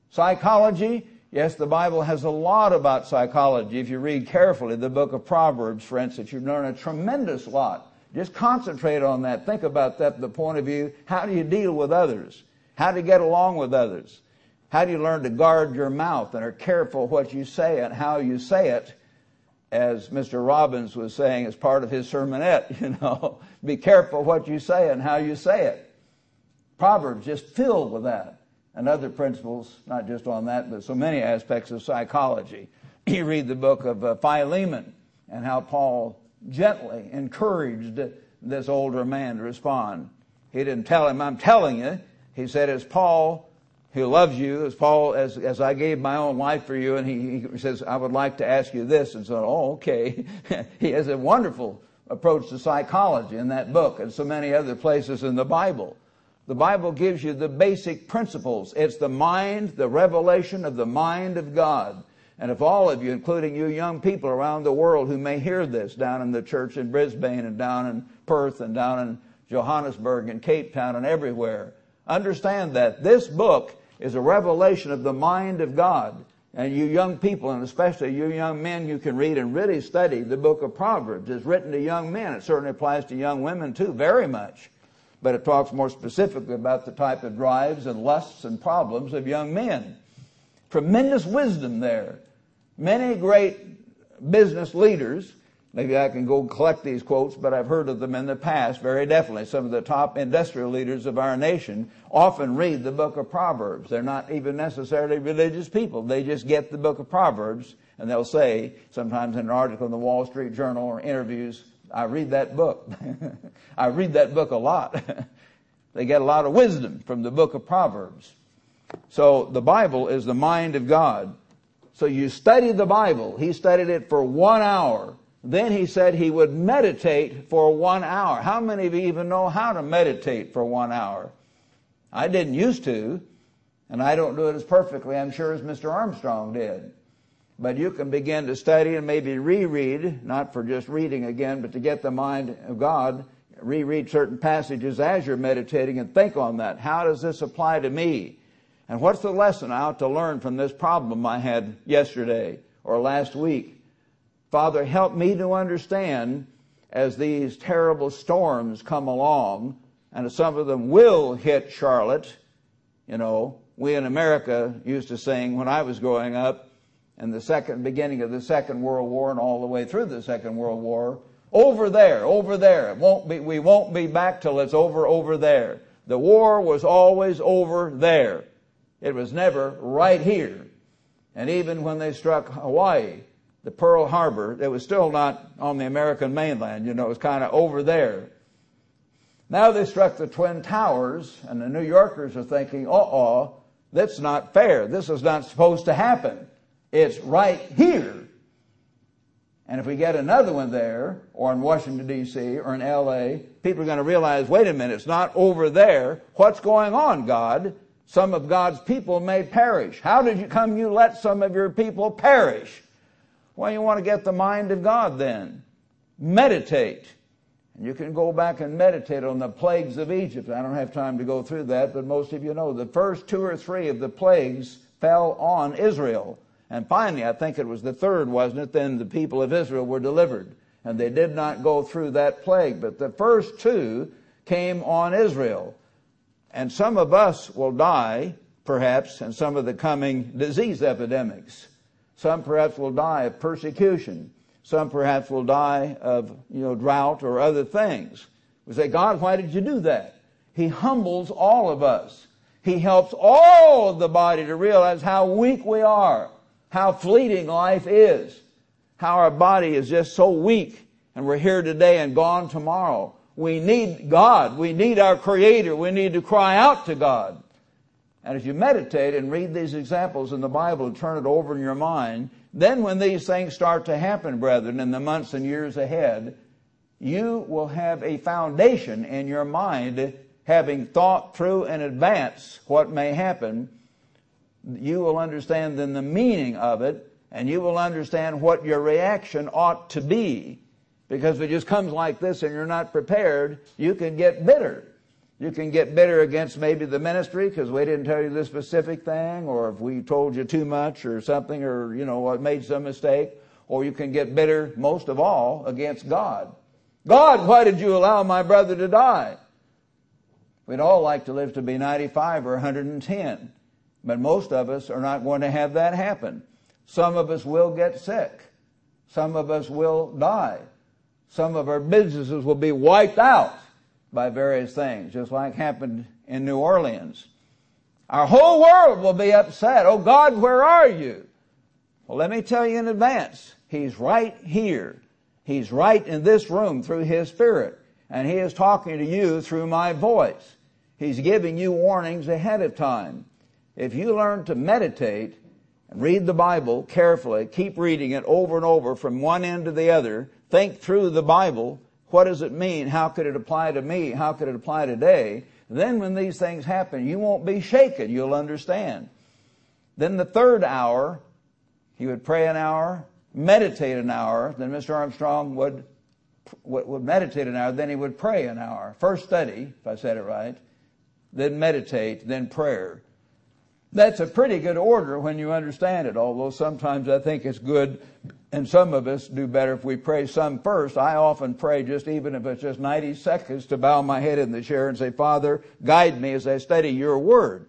Psychology, Yes, the Bible has a lot about psychology. If you read carefully the book of Proverbs, for instance, you learn a tremendous lot. Just concentrate on that. Think about that the point of view, how do you deal with others? How do you get along with others? How do you learn to guard your mouth and are careful what you say and how you say it? As Mr. Robbins was saying as part of his sermonette, [LAUGHS] you know, be careful what you say and how you say it. Proverbs just filled with that and other principles, not just on that, but so many aspects of psychology. [CLEARS THROAT] You read the book of uh, Philemon and how Paul gently encouraged this older man to respond. He didn't tell him, I'm telling you. He said, as Paul, who loves you, as Paul, as, as I gave my own life for you, and he, he says, I would like to ask you this. And so, oh, okay. [LAUGHS] he has a wonderful approach to psychology in that book and so many other places in the Bible. The Bible gives you the basic principles. It's the mind, the revelation of the mind of God. And if all of you, including you young people around the world who may hear this down in the church in Brisbane and down in Perth and down in Johannesburg and Cape Town and everywhere, understand that this book is a revelation of the mind of God. And you young people, and especially you young men, you can read and really study the book of Proverbs. It's written to young men. It certainly applies to young women too, very much but it talks more specifically about the type of drives and lusts and problems of young men. Tremendous wisdom there. Many great business leaders, maybe I can go collect these quotes, but I've heard of them in the past very definitely. Some of the top industrial leaders of our nation often read the book of Proverbs. They're not even necessarily religious people. They just get the book of Proverbs and they'll say, sometimes in an article in the Wall Street Journal or interviews, I read that book. [LAUGHS] I read that book a lot. [LAUGHS] they get a lot of wisdom from the book of Proverbs. So the Bible is the mind of God. So you study the Bible. He studied it for one hour. Then he said he would meditate for one hour. How many of you even know how to meditate for one hour? I didn't used to, and I don't do it as perfectly, I'm sure, as Mr. Armstrong did. But you can begin to study and maybe reread, not for just reading again, but to get the mind of God, reread certain passages as you're meditating and think on that. How does this apply to me? And what's the lesson I ought to learn from this problem I had yesterday or last week? Father, help me to understand as these terrible storms come along, and some of them will hit Charlotte. You know, we in America used to sing when I was growing up, in the second beginning of the Second World War and all the way through the Second World War, over there, over there. It won't be, we won't be back till it's over, over there. The war was always over there. It was never right here. And even when they struck Hawaii, the Pearl Harbor, it was still not on the American mainland, you know, it was kind of over there. Now they struck the Twin Towers, and the New Yorkers are thinking, uh oh, that's not fair. This is not supposed to happen. It's right here. And if we get another one there, or in Washington, D.C., or in L.A., people are going to realize, wait a minute, it's not over there. What's going on, God? Some of God's people may perish. How did you come you let some of your people perish? Well, you want to get the mind of God then. Meditate. And you can go back and meditate on the plagues of Egypt. I don't have time to go through that, but most of you know the first two or three of the plagues fell on Israel. And finally, I think it was the third, wasn't it? Then the people of Israel were delivered. And they did not go through that plague. But the first two came on Israel. And some of us will die, perhaps, in some of the coming disease epidemics. Some perhaps will die of persecution. Some perhaps will die of, you know, drought or other things. We say, God, why did you do that? He humbles all of us. He helps all of the body to realize how weak we are, how fleeting life is, how our body is just so weak, and we're here today and gone tomorrow. We need God. We need our Creator. We need to cry out to God. And if you meditate and read these examples in the Bible and turn it over in your mind, then when these things start to happen, brethren, in the months and years ahead, you will have a foundation in your mind, having thought through in advance what may happen. You will understand then the meaning of it, and you will understand what your reaction ought to be. Because if it just comes like this and you're not prepared, you can get bitter. You can get bitter against maybe the ministry because we didn't tell you this specific thing, or if we told you too much or something, or, you know, made some mistake. Or you can get bitter, most of all, against God. God, why did you allow my brother to die? We'd all like to live to be 95 or 110, but most of us are not going to have that happen. Some of us will get sick. Some of us will die. Some of our businesses will be wiped out by various things, just like happened in New Orleans. Our whole world will be upset. Oh God, where are you? Well, let me tell you in advance. He's right here. He's right in this room through His Spirit. And He is talking to you through my voice. He's giving you warnings ahead of time. If you learn to meditate and read the Bible carefully, keep reading it over and over from one end to the other, think through the Bible, what does it mean? How could it apply to me? How could it apply today? Then when these things happen, you won't be shaken. You'll understand. Then the third hour, he would pray an hour, meditate an hour. Then Mr. Armstrong would, would, meditate an hour. Then he would pray an hour. First study, if I said it right. Then meditate, then prayer. That's a pretty good order when you understand it, although sometimes I think it's good and some of us do better if we pray some first. I often pray just even if it's just 90 seconds to bow my head in the chair and say, Father, guide me as I study your word.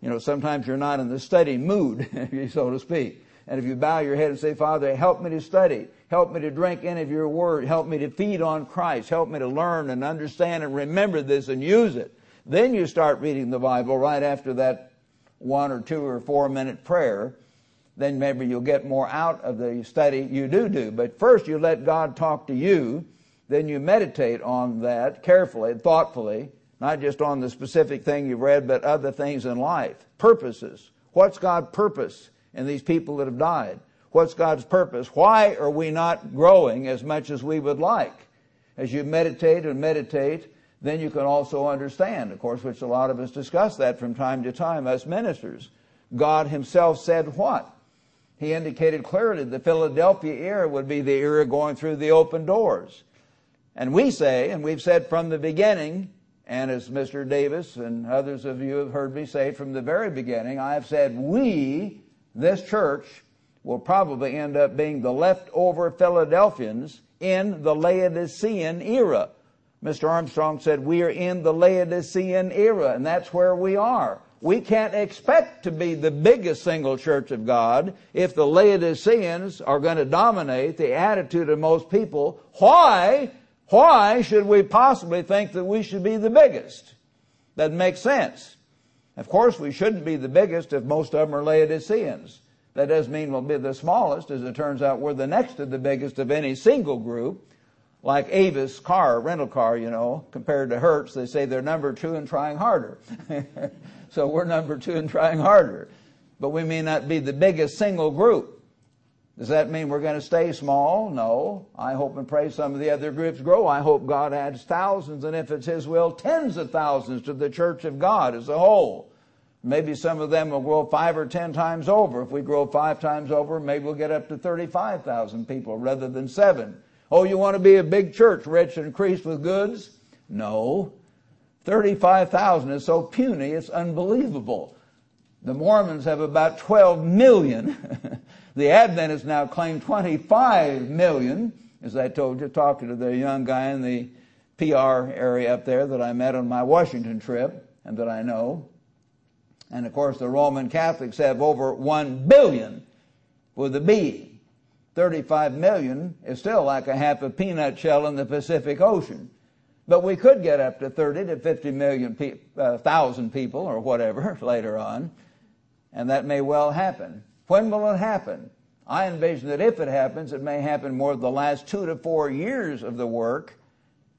You know, sometimes you're not in the study mood, [LAUGHS] so to speak. And if you bow your head and say, Father, help me to study. Help me to drink in of your word. Help me to feed on Christ. Help me to learn and understand and remember this and use it. Then you start reading the Bible right after that one or two or four minute prayer then maybe you'll get more out of the study you do do. But first you let God talk to you, then you meditate on that carefully, thoughtfully, not just on the specific thing you've read, but other things in life. Purposes. What's God's purpose in these people that have died? What's God's purpose? Why are we not growing as much as we would like? As you meditate and meditate, then you can also understand, of course, which a lot of us discuss that from time to time as ministers. God himself said what? He indicated clearly the Philadelphia era would be the era going through the open doors. And we say, and we've said from the beginning, and as Mr. Davis and others of you have heard me say from the very beginning, I have said we, this church, will probably end up being the leftover Philadelphians in the Laodicean era. Mr. Armstrong said we are in the Laodicean era, and that's where we are. We can't expect to be the biggest single church of God if the Laodiceans are going to dominate the attitude of most people. Why why should we possibly think that we should be the biggest? That makes sense. Of course, we shouldn't be the biggest if most of them are Laodiceans. That doesn't mean we'll be the smallest. As it turns out, we're the next to the biggest of any single group. Like Avis car, rental car, you know, compared to Hertz, they say they're number two and trying harder. [LAUGHS] so we're number two and trying harder. But we may not be the biggest single group. Does that mean we're going to stay small? No. I hope and pray some of the other groups grow. I hope God adds thousands, and if it's His will, tens of thousands to the church of God as a whole. Maybe some of them will grow five or ten times over. If we grow five times over, maybe we'll get up to 35,000 people rather than seven. Oh, you want to be a big church, rich and increased with goods? No. 35,000 is so puny, it's unbelievable. The Mormons have about 12 million. [LAUGHS] The Adventists now claim 25 million, as I told you, talking to the young guy in the PR area up there that I met on my Washington trip and that I know. And of course, the Roman Catholics have over 1 billion with a B. 35 million is still like a half a peanut shell in the Pacific Ocean. But we could get up to 30 to 50 million pe- uh, thousand people or whatever [LAUGHS] later on. And that may well happen. When will it happen? I envision that if it happens, it may happen more the last two to four years of the work,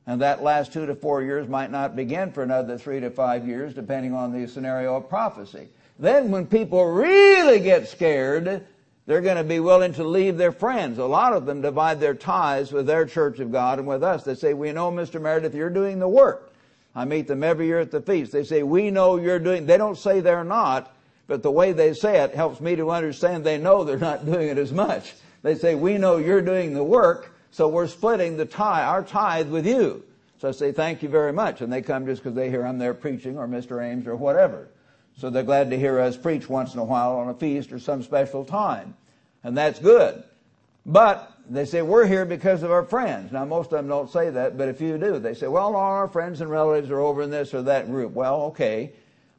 and that last two to four years might not begin for another three to five years, depending on the scenario of prophecy. Then when people really get scared, they're going to be willing to leave their friends. A lot of them divide their ties with their church of God and with us. They say, we know, Mr. Meredith, you're doing the work. I meet them every year at the feast. They say, we know you're doing, they don't say they're not, but the way they say it helps me to understand they know they're not [LAUGHS] doing it as much. They say, we know you're doing the work, so we're splitting the tie, our tithe with you. So I say, thank you very much. And they come just because they hear I'm there preaching or Mr. Ames or whatever. So they're glad to hear us preach once in a while on a feast or some special time. And that's good. But they say, we're here because of our friends. Now, most of them don't say that, but if you do, they say, well, all our friends and relatives are over in this or that group. Well, okay.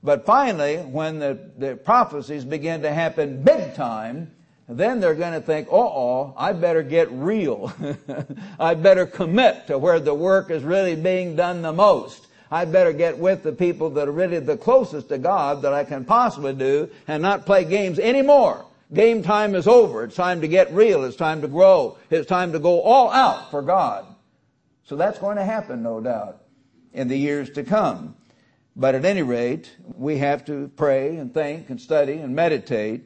But finally, when the, the prophecies begin to happen big time, then they're going to think, oh, I better get real. [LAUGHS] I better commit to where the work is really being done the most. I better get with the people that are really the closest to God that I can possibly do and not play games anymore. Game time is over. It's time to get real. It's time to grow. It's time to go all out for God. So that's going to happen, no doubt, in the years to come. But at any rate, we have to pray and think and study and meditate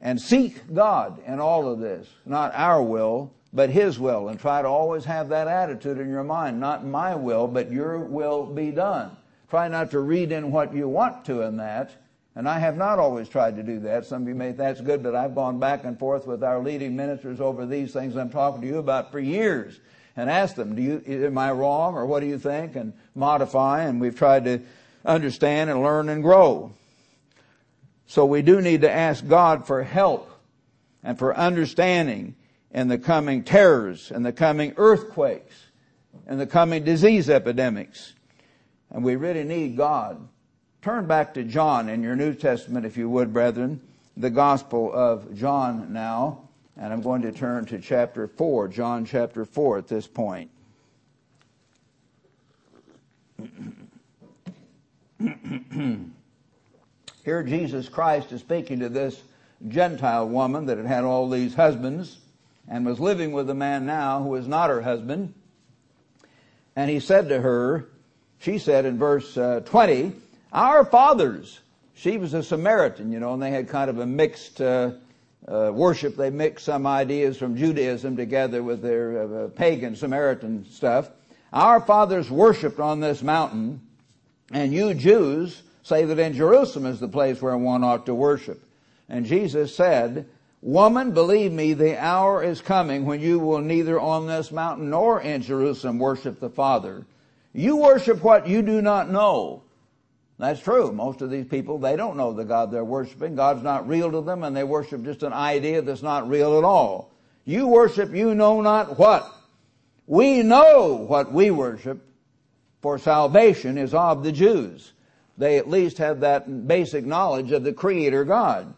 and seek God in all of this. Not our will, but His will. And try to always have that attitude in your mind. Not my will, but your will be done. Try not to read in what you want to in that. And I have not always tried to do that. Some of you may think that's good, but I've gone back and forth with our leading ministers over these things I'm talking to you about for years and asked them, do you, am I wrong or what do you think? And modify. And we've tried to understand and learn and grow. So we do need to ask God for help and for understanding in the coming terrors and the coming earthquakes and the coming disease epidemics. And we really need God. Turn back to John in your New Testament, if you would, brethren, the Gospel of John now. And I'm going to turn to chapter 4, John chapter 4 at this point. [CLEARS THROAT] Here Jesus Christ is speaking to this Gentile woman that had had all these husbands and was living with a man now who was not her husband. And he said to her, she said in verse uh, 20, our fathers, she was a Samaritan, you know, and they had kind of a mixed uh, uh, worship, they mixed some ideas from Judaism together with their uh, pagan Samaritan stuff. Our fathers worshipped on this mountain, and you Jews say that in Jerusalem is the place where one ought to worship. And Jesus said, Woman, believe me, the hour is coming when you will neither on this mountain nor in Jerusalem worship the Father. You worship what you do not know. That's true. Most of these people, they don't know the God they're worshiping. God's not real to them and they worship just an idea that's not real at all. You worship you know not what. We know what we worship for salvation is of the Jews. They at least have that basic knowledge of the Creator God.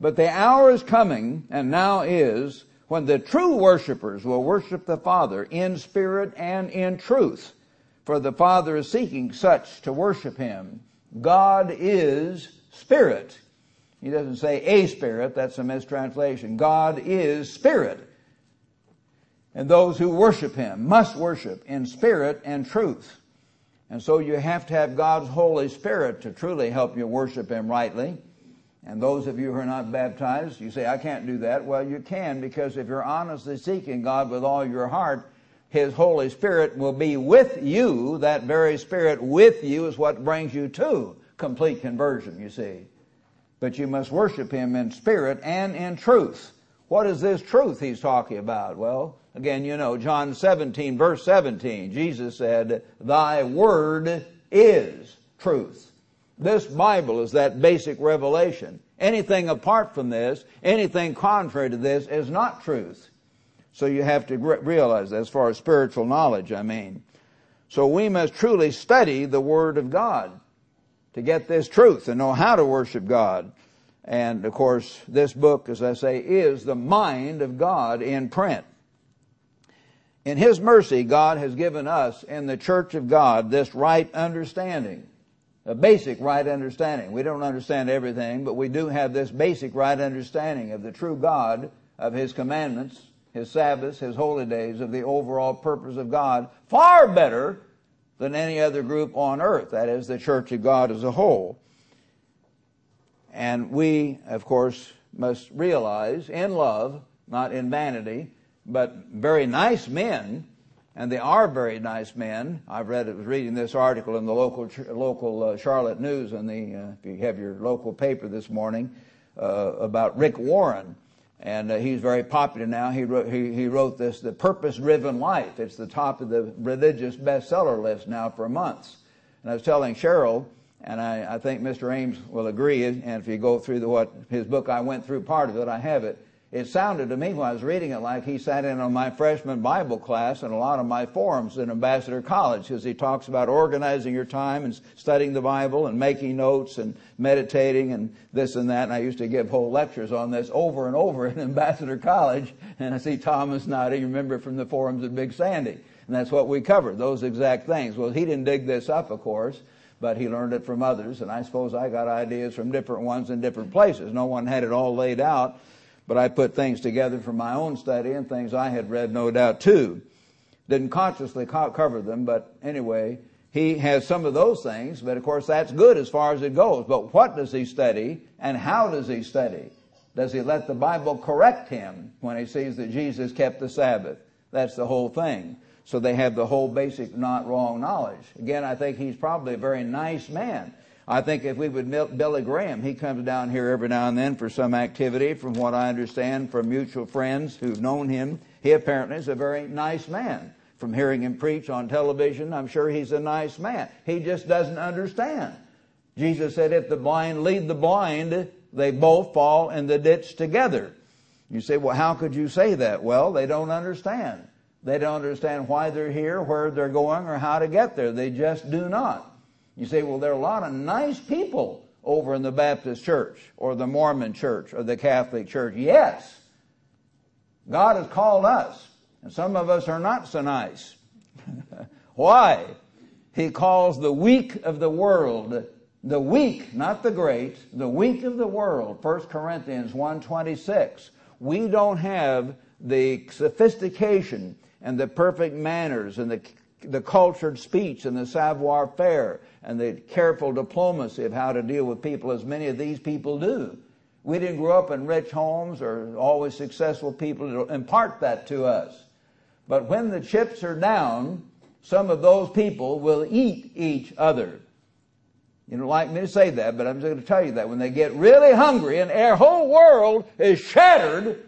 But the hour is coming, and now is, when the true worshipers will worship the Father in spirit and in truth. For the Father is seeking such to worship Him. God is spirit. He doesn't say a spirit, that's a mistranslation. God is spirit. And those who worship Him must worship in spirit and truth. And so you have to have God's Holy Spirit to truly help you worship Him rightly. And those of you who are not baptized, you say, I can't do that. Well, you can because if you're honestly seeking God with all your heart, His Holy Spirit will be with you. That very Spirit with you is what brings you to complete conversion, you see. But you must worship Him in spirit and in truth. What is this truth He's talking about? Well, again, you know, John 17 verse 17, Jesus said, Thy word is truth. This Bible is that basic revelation. Anything apart from this, anything contrary to this is not truth. So you have to realize that as far as spiritual knowledge, I mean. So we must truly study the Word of God to get this truth and know how to worship God. And of course, this book, as I say, is the mind of God in print. In His mercy, God has given us in the church of God this right understanding a basic right understanding. We don't understand everything, but we do have this basic right understanding of the true God, of His commandments, His Sabbaths, His holy days, of the overall purpose of God, far better than any other group on earth. That is, the Church of God as a whole. And we, of course, must realize in love, not in vanity, but very nice men and they are very nice men. I've read, was reading this article in the local, local uh, Charlotte News, and the, uh, if you have your local paper this morning, uh, about Rick Warren. And uh, he's very popular now. He wrote, he, he wrote this, The Purpose Driven Life. It's the top of the religious bestseller list now for months. And I was telling Cheryl, and I, I think Mr. Ames will agree, and if you go through the, what his book, I went through part of it, I have it it sounded to me when I was reading it like he sat in on my freshman Bible class and a lot of my forums in Ambassador College because he talks about organizing your time and studying the Bible and making notes and meditating and this and that. And I used to give whole lectures on this over and over in [LAUGHS] Ambassador College. And I see Thomas nodding, remember from the forums at Big Sandy. And that's what we covered, those exact things. Well, he didn't dig this up, of course but he learned it from others, and I suppose I got ideas from different ones in different places. No one had it all laid out, but I put things together from my own study and things I had read, no doubt, too. Didn't consciously cover them, but anyway, he has some of those things, but of course that's good as far as it goes. But what does he study and how does he study? Does he let the Bible correct him when he sees that Jesus kept the Sabbath? That's the whole thing. So they have the whole basic not wrong knowledge. Again, I think he's probably a very nice man. I think if we would Billy Graham, he comes down here every now and then for some activity, from what I understand from mutual friends who've known him. He apparently is a very nice man. From hearing him preach on television, I'm sure he's a nice man. He just doesn't understand. Jesus said, if the blind lead the blind, they both fall in the ditch together. You say, well, how could you say that? Well, they don't understand. They don't understand why they're here, where they're going, or how to get there. They just do not. You say, well, there are a lot of nice people over in the Baptist church or the Mormon church or the Catholic church. Yes. God has called us, and some of us are not so nice. [LAUGHS] Why? He calls the weak of the world, the weak, not the great, the weak of the world. 1 Corinthians 1.26. We don't have the sophistication and the perfect manners and the, the cultured speech and the savoir faire and the careful diplomacy of how to deal with people as many of these people do. We didn't grow up in rich homes or always successful people to impart that to us. But when the chips are down, some of those people will eat each other. You don't like me to say that, but I'm just going to tell you that when they get really hungry and their whole world is shattered,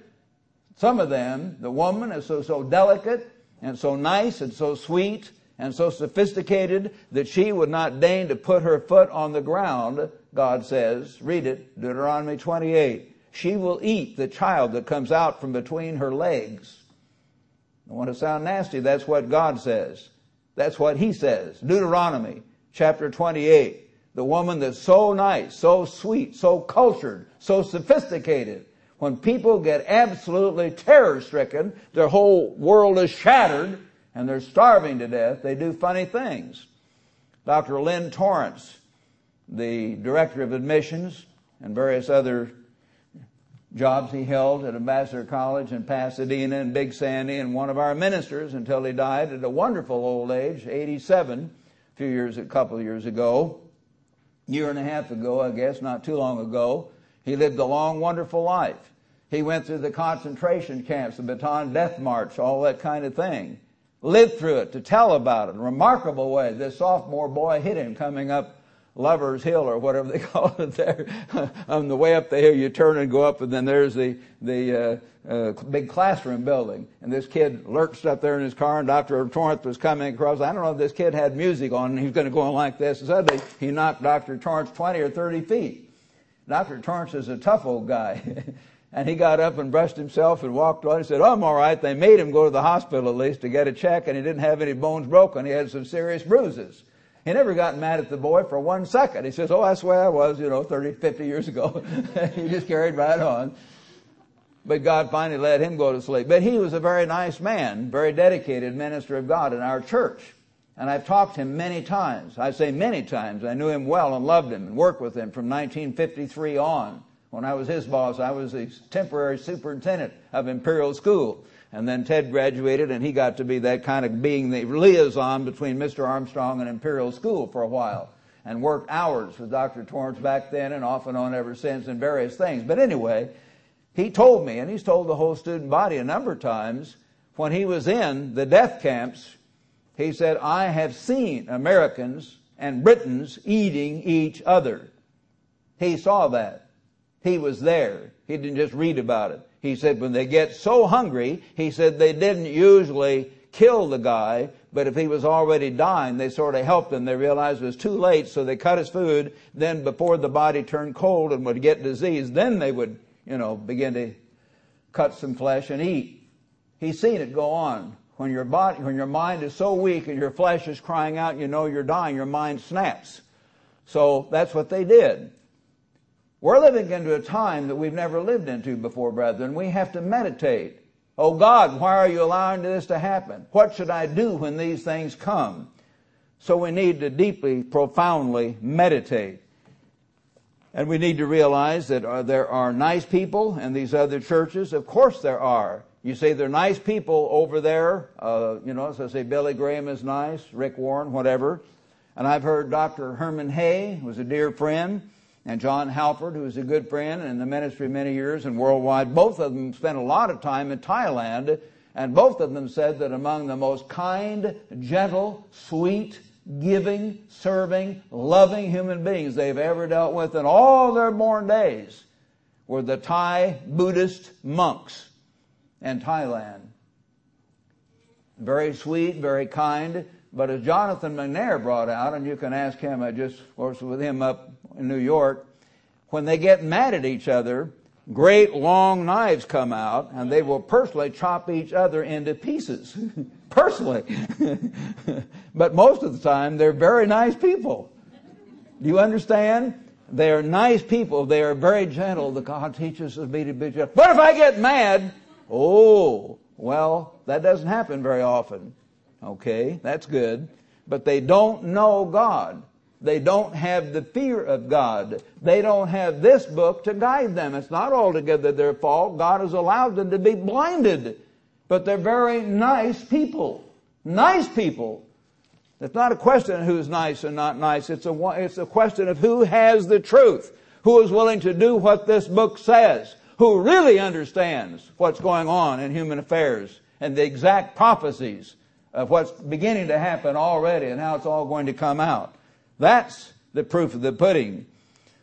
some of them, the woman is so, so delicate and so nice and so sweet and so sophisticated that she would not deign to put her foot on the ground, God says. Read it, Deuteronomy 28. She will eat the child that comes out from between her legs. I want to sound nasty. That's what God says. That's what He says. Deuteronomy chapter 28 the woman that's so nice, so sweet, so cultured, so sophisticated. When people get absolutely terror stricken, their whole world is shattered, and they're starving to death, they do funny things. Dr. Lynn Torrance, the director of admissions and various other jobs he held at Ambassador College in Pasadena and Big Sandy, and one of our ministers until he died at a wonderful old age, 87, a few years, a couple of years ago year and a half ago, I guess, not too long ago. He lived a long, wonderful life. He went through the concentration camps, the Bataan Death March, all that kind of thing. Lived through it to tell about it. Remarkable way. This sophomore boy hit him coming up Lover's Hill or whatever they [LAUGHS] call it there. [LAUGHS] On the way up the hill, you turn and go up, and then there's the the uh, uh, big classroom building. And this kid lurched up there in his car, and Dr. Torrance was coming across. I don't know if this kid had music on, and he was going to go on like this. And suddenly, he knocked Dr. Torrance 20 or 30 feet. Dr. Torrance is a tough old guy. [LAUGHS] And he got up and brushed himself and walked on. He said, oh, I'm all right. They made him go to the hospital at least to get a check, and he didn't have any bones broken. He had some serious bruises. He never got mad at the boy for one second. He says, Oh, that's way I was, you know, 30, 50 years ago. [LAUGHS] he just carried right on. But God finally let him go to sleep. But he was a very nice man, very dedicated minister of God in our church. And I've talked to him many times. I say many times. I knew him well and loved him and worked with him from 1953 on. When I was his boss, I was the temporary superintendent of Imperial School. And then Ted graduated and he got to be that kind of being the liaison between Mr. Armstrong and Imperial School for a while and worked hours with Dr. Torrance back then and off and on ever since in various things. But anyway, he told me, and he's told the whole student body a number of times, when he was in the death camps, he said, I have seen Americans and Britons eating each other. He saw that. He was there. He didn't just read about it. He said when they get so hungry, he said they didn't usually kill the guy, but if he was already dying, they sort of helped him. They realized it was too late, so they cut his food. Then before the body turned cold and would get disease, then they would, you know, begin to cut some flesh and eat. He's seen it go on. When your body, when your mind is so weak and your flesh is crying out, you know you're dying, your mind snaps. So that's what they did. We're living into a time that we've never lived into before, brethren. We have to meditate. Oh God, why are you allowing this to happen? What should I do when these things come? So we need to deeply, profoundly meditate. And we need to realize that uh, there are nice people in these other churches. Of course there are. You say they're nice people over there. Uh, you know, so say Billy Graham is nice, Rick Warren, whatever. And I've heard Dr. Herman Hoeh, was a dear friend and John Halford, who was a good friend in the ministry many years and worldwide. Both of them spent a lot of time in Thailand, and both of them said that among the most kind, gentle, sweet, giving, serving, loving human beings they've ever dealt with in all their born days were the Thai Buddhist monks in Thailand. Very sweet, very kind, but as Jonathan McNair brought out, and you can ask him, I just was with him up in New York, when they get mad at each other, great long knives come out and they will personally chop each other into pieces. [LAUGHS] personally. [LAUGHS] but most of the time, they're very nice people. Do you understand? They are nice people. They are very gentle. The God teaches us to be to be gentle. But if I get mad, oh, well, that doesn't happen very often. Okay, that's good. But they don't know God. They don't have the fear of God. They don't have this book to guide them. It's not altogether their fault. God has allowed them to be blinded. But they're very nice people. Nice people. It's not a question of who's nice and not nice. It's a, it's a question of who has the truth. who is willing to do what this book says, who really understands what's going on in human affairs and the exact prophecies of what's beginning to happen already and how it's all going to come out. That's the proof of the pudding.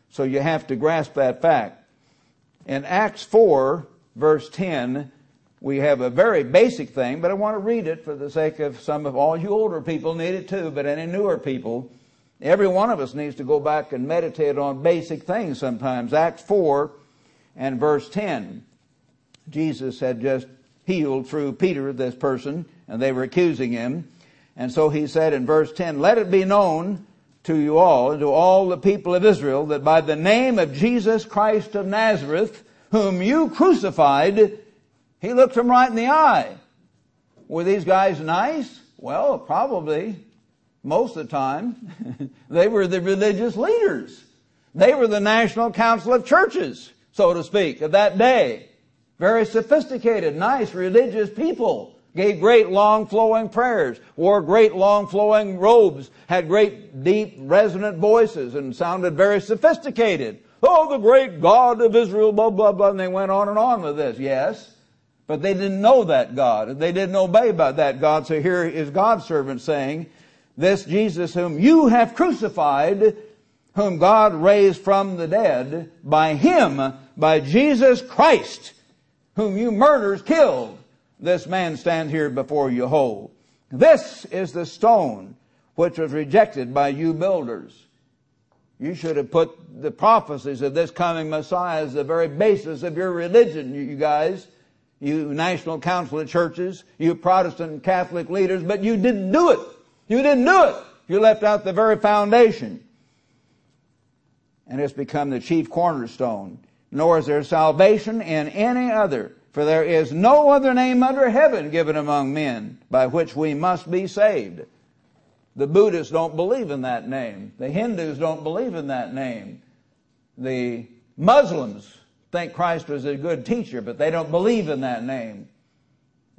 So you have to grasp that fact. In Acts 4, verse 10, we have a very basic thing, but I want to read it for the sake of some of all you older people need it too, but any newer people, every one of us needs to go back and meditate on basic things sometimes. Acts 4 and verse 10. Jesus had just healed through Peter this person, and they were accusing him. And so he said in verse 10, Let it be known to you all and to all the people of Israel that by the name of Jesus Christ of Nazareth, whom you crucified, he looked them right in the eye. Were these guys nice? Well, probably most of the time. [LAUGHS] they were the religious leaders. They were the National Council of Churches, so to speak, of that day. Very sophisticated, nice, religious people. Gave great long flowing prayers, wore great long flowing robes, had great deep resonant voices and sounded very sophisticated. Oh, the great God of Israel, blah, blah, blah. And they went on and on with this. Yes. But they didn't know that God. They didn't obey by that God. So here is God's servant saying, this Jesus whom you have crucified, whom God raised from the dead, by him, by Jesus Christ, whom you murders killed, this man stands here before you whole. This is the stone which was rejected by you builders. You should have put the prophecies of this coming Messiah as the very basis of your religion, you guys. You National Council of Churches, you Protestant and Catholic leaders, but you didn't do it. You didn't do it. You left out the very foundation. And it's become the chief cornerstone. Nor is there salvation in any other. For there is no other name under heaven given among men by which we must be saved. The Buddhists don't believe in that name. The Hindus don't believe in that name. The Muslims think Christ was a good teacher, but they don't believe in that name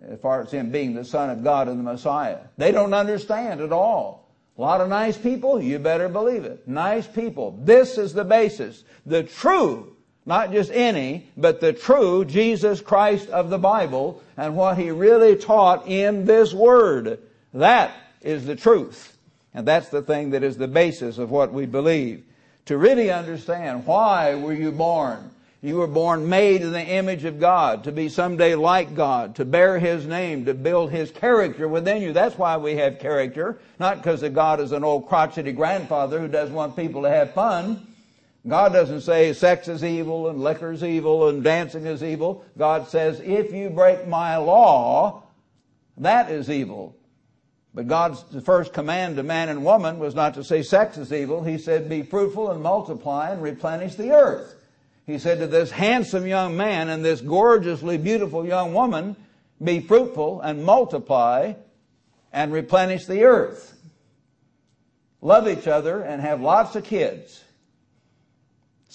as far as him being the Son of God and the Messiah. They don't understand at all. A lot of nice people, you better believe it. Nice people. This is the basis. The true not just any, but the true Jesus Christ of the Bible and what he really taught in this word. That is the truth. And that's the thing that is the basis of what we believe. To really understand why were you born? You were born made in the image of God, to be someday like God, to bear His name, to build His character within you. That's why we have character. Not because God is an old crotchety grandfather who doesn't want people to have fun. God doesn't say sex is evil and liquor is evil and dancing is evil. God says, if you break my law, that is evil. But God's first command to man and woman was not to say sex is evil. He said, be fruitful and multiply and replenish the earth. He said to this handsome young man and this gorgeously beautiful young woman, be fruitful and multiply and replenish the earth. Love each other and have lots of kids.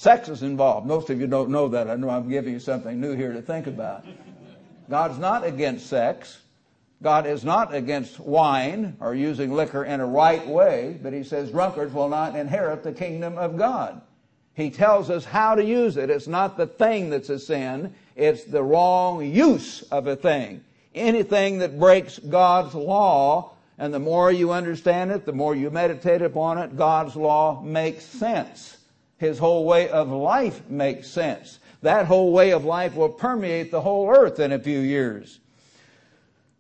Sex is involved. Most of you don't know that. I know I'm giving you something new here to think about. God's not against sex. God is not against wine or using liquor in a right way, but he says drunkards will not inherit the kingdom of God. He tells us how to use it. It's not the thing that's a sin, it's the wrong use of a thing. Anything that breaks God's law, and the more you understand it, the more you meditate upon it, God's law makes sense his whole way of life makes sense. That whole way of life will permeate the whole earth in a few years.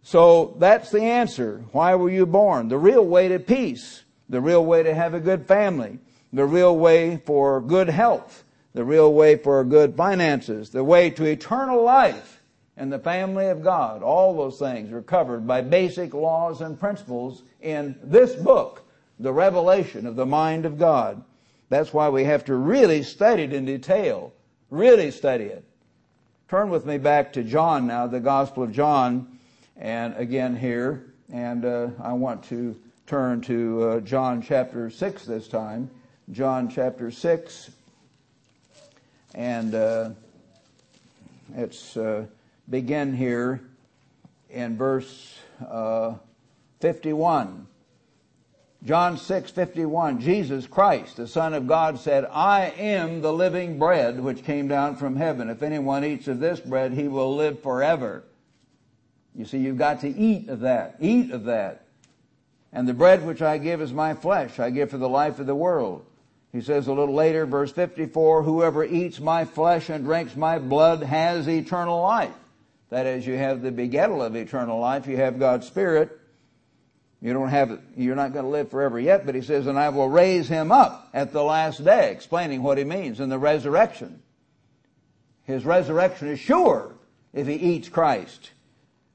So that's the answer. Why were you born? The real way to peace. The real way to have a good family. The real way for good health. The real way for good finances. The way to eternal life and the family of God. All those things are covered by basic laws and principles in this book, the revelation of the mind of God. That's why we have to really study it in detail. Really study it. Turn with me back to John now, the Gospel of John, and again here, and uh, I want to turn to uh, John chapter 6 this time. John chapter 6, and uh, it's uh, begin here in verse uh, 51. John 6:51 Jesus Christ, the Son of God said, I am the living bread which came down from heaven. If anyone eats of this bread, he will live forever. You see, you've got to eat of that. Eat of that. And the bread which I give is my flesh. I give for the life of the world. He says a little later, verse 54, whoever eats my flesh and drinks my blood has eternal life. That is, you have the begettal of eternal life. You have God's Spirit. You don't have, you're not going to live forever yet, but he says, and I will raise him up at the last day, explaining what he means in the resurrection. His resurrection is sure if he eats Christ.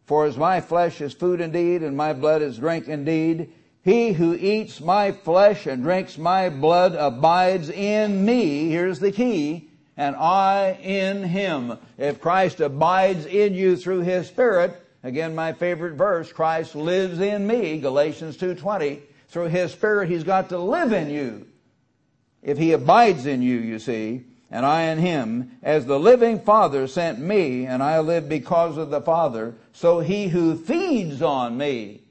For as my flesh is food indeed, and my blood is drink indeed, he who eats my flesh and drinks my blood abides in me. Here's the key. And I in him. If Christ abides in you through his spirit, again my favorite verse, Christ lives in me, Galatians 2.20. Through his spirit he's got to live in you. If he abides in you, you see, and I in him, as the living Father sent me, and I live because of the Father, so he who feeds on me,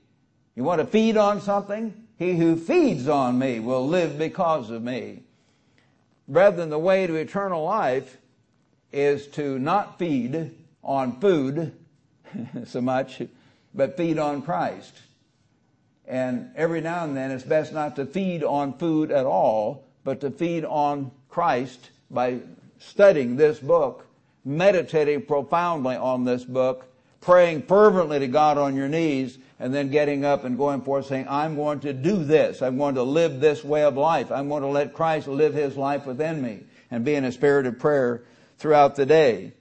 you want to feed on something? He who feeds on me will live because of me. Brethren, the way to eternal life is to not feed on food [LAUGHS] so much, but feed on Christ. And every now and then it's best not to feed on food at all, but to feed on Christ by studying this book, meditating profoundly on this book, praying fervently to God on your knees, and then getting up and going forth saying, I'm going to do this. I'm going to live this way of life. I'm going to let Christ live his life within me and be in a spirit of prayer throughout the day.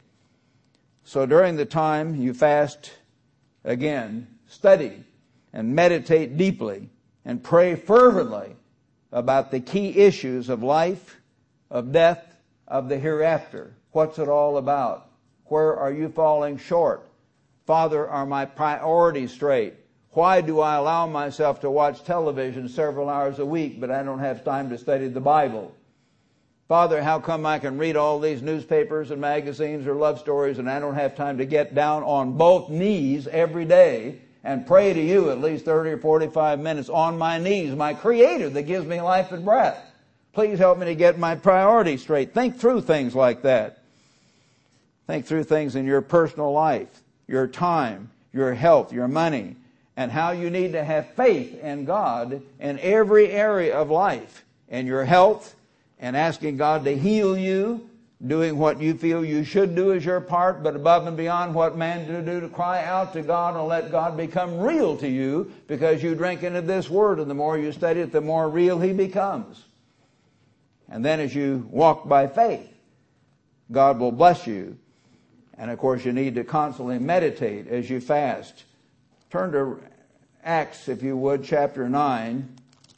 So during the time you fast, again, study and meditate deeply and pray fervently about the key issues of life, of death, of the hereafter. What's it all about? Where are you falling short? Father, are my priorities straight? Why do I allow myself to watch television several hours a week, but I don't have time to study the Bible? Father, how come I can read all these newspapers and magazines or love stories and I don't have time to get down on both knees every day and pray to you at least 30 or 45 minutes on my knees, my creator that gives me life and breath? Please help me to get my priorities straight. Think through things like that. Think through things in your personal life, your time, your health, your money, and how you need to have faith in God in every area of life, in your health, and asking God to heal you, doing what you feel you should do as your part, but above and beyond what man to do to cry out to God and let God become real to you because you drink into this word and the more you study it, the more real he becomes. And then as you walk by faith, God will bless you. And of course, you need to constantly meditate as you fast. Turn to Acts, if you would, chapter 9.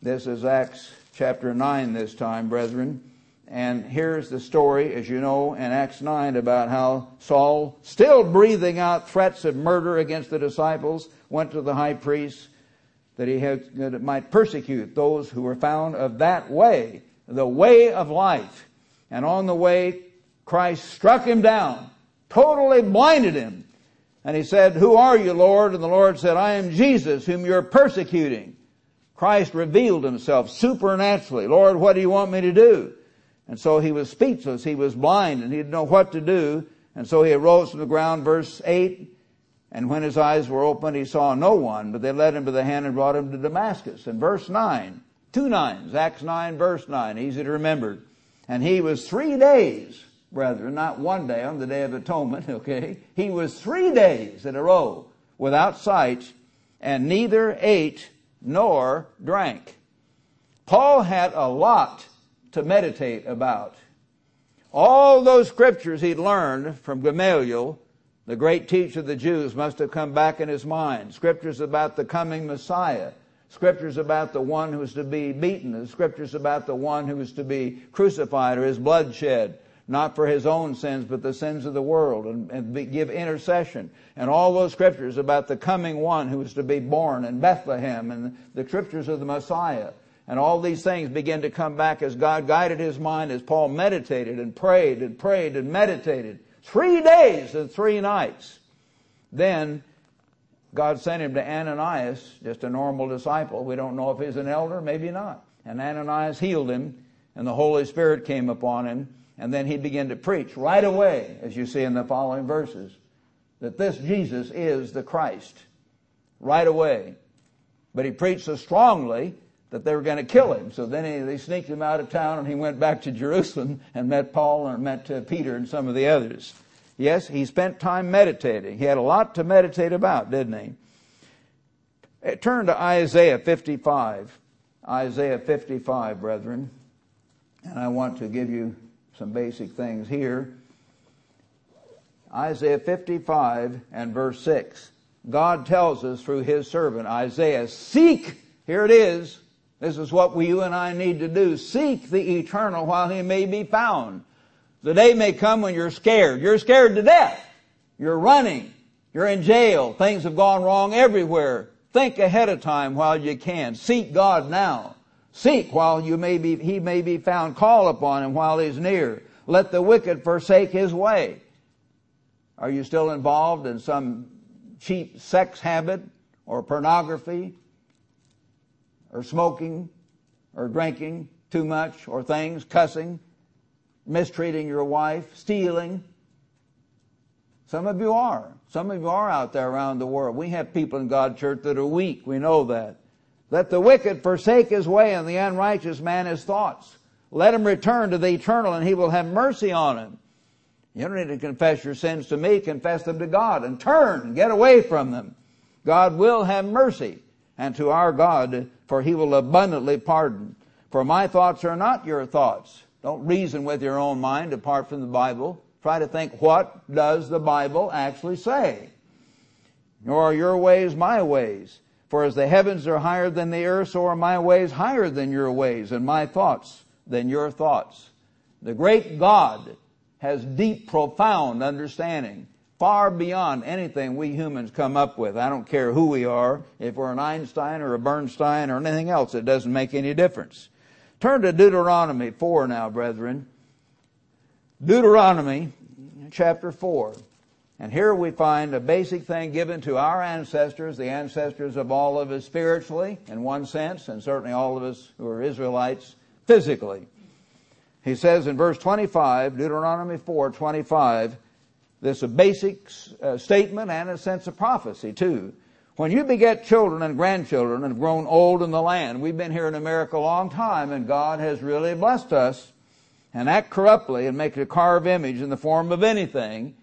This is Acts chapter 9 this time, brethren. And here's the story, as you know, in Acts 9 about how Saul, still breathing out threats of murder against the disciples, went to the high priest that he had, that it might persecute those who were found of that way the way of life. And on the way, Christ struck him down, totally blinded him. And he said, Who are you, Lord? And the Lord said, I am Jesus, whom you're persecuting. Christ revealed himself supernaturally. Lord, what do you want me to do? And so he was speechless. He was blind and he didn't know what to do. And so he arose from the ground, verse 8. And when his eyes were opened, he saw no one, but they led him to the hand and brought him to Damascus. And verse 9. Two nines, Acts 9 verse 9, easy to remember. And he was three days, brethren, not one day on the day of atonement, [LAUGHS] okay? He was three days in a row without sight and neither ate nor drank. Paul had a lot to meditate about. All those scriptures he'd learned from Gamaliel, the great teacher of the Jews, must have come back in his mind. Scriptures about the coming Messiah, Scriptures about the one who is to be beaten. The scriptures about the one who is to be crucified or his blood shed. Not for his own sins, but the sins of the world and, and be, give intercession. And all those scriptures about the coming one who is to be born in Bethlehem and the scriptures of the Messiah. And all these things begin to come back as God guided his mind as Paul meditated and prayed and prayed and meditated. Three days and three nights. Then God sent him to Ananias, just a normal disciple. We don't know if he's an elder, maybe not. And Ananias healed him, and the Holy Spirit came upon him, and then he began to preach right away, as you see in the following verses, that this Jesus is the Christ. Right away. But he preached so strongly that they were going to kill him. So then he, they sneaked him out of town and he went back to [LAUGHS] Jerusalem and met Paul and met uh, Peter and some of the others. Yes, he spent time meditating. He had a lot to meditate about, didn't he? Uh, turn to Isaiah 55. Isaiah 55, brethren. And I want to give you some basic things here. Isaiah 55 and verse 6. God tells us through his servant Isaiah, seek, here it is, this is what we, you and I need to do. Seek the eternal while he may be found. The day may come when you're scared. You're scared to death. You're running. You're in jail. Things have gone wrong everywhere. Think ahead of time while you can. Seek God now. Seek while you may be, he may be found. Call upon him while he's near. Let the wicked forsake his way. Are you still involved in some cheap sex habit or pornography or smoking or drinking too much or things, cussing, mistreating your wife, stealing. Some of you are. Some of you are out there around the world. We have people in God's church that are weak. We know that. Let the wicked forsake his way and the unrighteous man his thoughts. Let him return to the eternal and he will have mercy on him. You don't need to confess your sins to me, confess them to God and turn and get away from them. God will have mercy and to our God, for he will abundantly pardon. For my thoughts are not your thoughts. Don't reason with your own mind apart from the Bible. Try to think what does the Bible actually say? Nor are your ways my ways. For as the heavens are higher than the earth, so are my ways higher than your ways, and my thoughts than your thoughts. The great God has deep, profound understanding far beyond anything we humans come up with. I don't care who we are, if we're an Einstein or a Bernstein or anything else, it doesn't make any difference. Turn to Deuteronomy 4 now, brethren. Deuteronomy chapter 4. And here we find a basic thing given to our ancestors, the ancestors of all of us spiritually, in one sense, and certainly all of us who are Israelites physically. He says in verse 25, Deuteronomy 4, 25, this is a basic uh, statement and a sense of prophecy too. When you beget children and grandchildren and have grown old in the land, we've been here in America a long time and God has really blessed us and act corruptly and make a carved image in the form of anything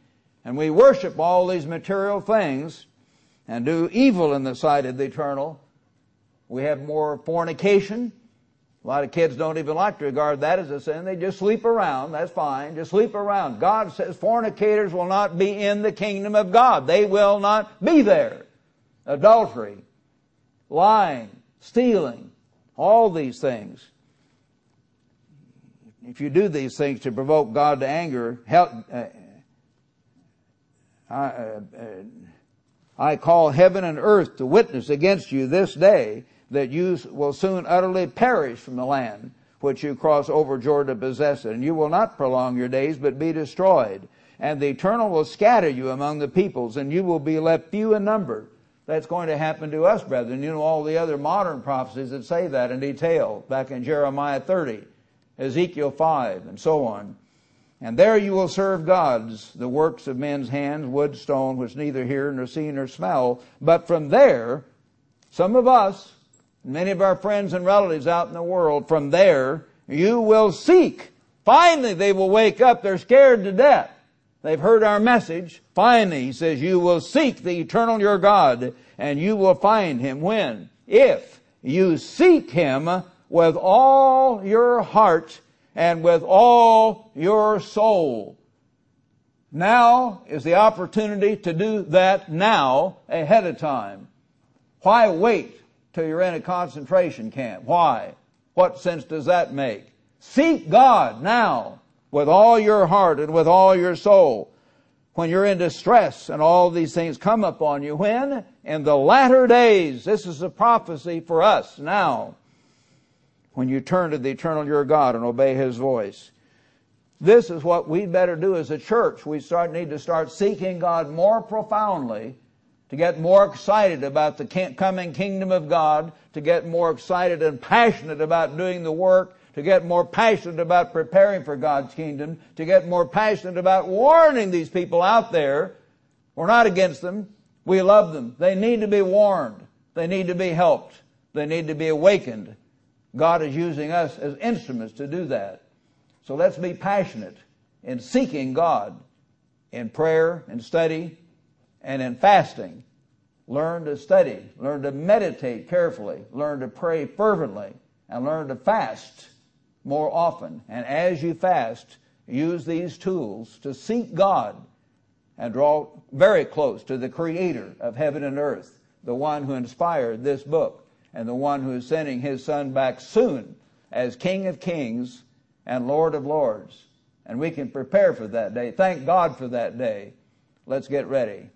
and we worship all these material things and do evil in the sight of the eternal. We have more fornication, a lot of kids don't even like to regard that as a sin. They just sleep around. That's fine. Just sleep around. God says fornicators will not be in the kingdom of God. They will not be there. Adultery, lying, stealing, all these things. If you do these things to provoke God to anger, help, uh, I, uh, uh, I call heaven and earth to witness against you this day that you will soon utterly perish from the land which you cross over Jordan to possess it. And you will not prolong your days, but be destroyed. And the Eternal will scatter you among the peoples, and you will be left few in number. That's going to happen to us, brethren. You know all the other modern prophecies that say that in detail, back in Jeremiah 30, Ezekiel 5, and so on. And there you will serve gods, the works of men's hands, wood, stone, which neither hear nor see nor smell. But from there, some of us, many of our friends and relatives out in the world, from there, you will seek. Finally, they will wake up. They're scared to death. They've heard our message. Finally, he says, you will seek the eternal your God and you will find him when? If you seek him with all your heart and with all your soul. Now is the opportunity to do that now ahead of time. Why wait till you're in a concentration camp. Why? What sense does that make? Seek God now with all your heart and with all your soul. When you're in distress and all these things come upon you. When? In the latter days. This is a prophecy for us now. When you turn to the eternal your God and obey His voice. This is what we better do as a church. We start, need to start seeking God more profoundly to get more excited about the coming kingdom of God, to get more excited and passionate about doing the work, to get more passionate about preparing for God's kingdom, to get more passionate about warning these people out there. We're not against them. We love them. They need to be warned. They need to be helped. They need to be awakened. God is using us as instruments to do that. So let's be passionate in seeking God in prayer and study and in fasting. Learn to study, learn to meditate carefully, learn to pray fervently, and learn to fast more often. And as you fast, use these tools to seek God and draw very close to the creator of heaven and earth, the one who inspired this book, and the one who is sending his son back soon as King of kings and Lord of lords. And we can prepare for that day. Thank God for that day. Let's get ready.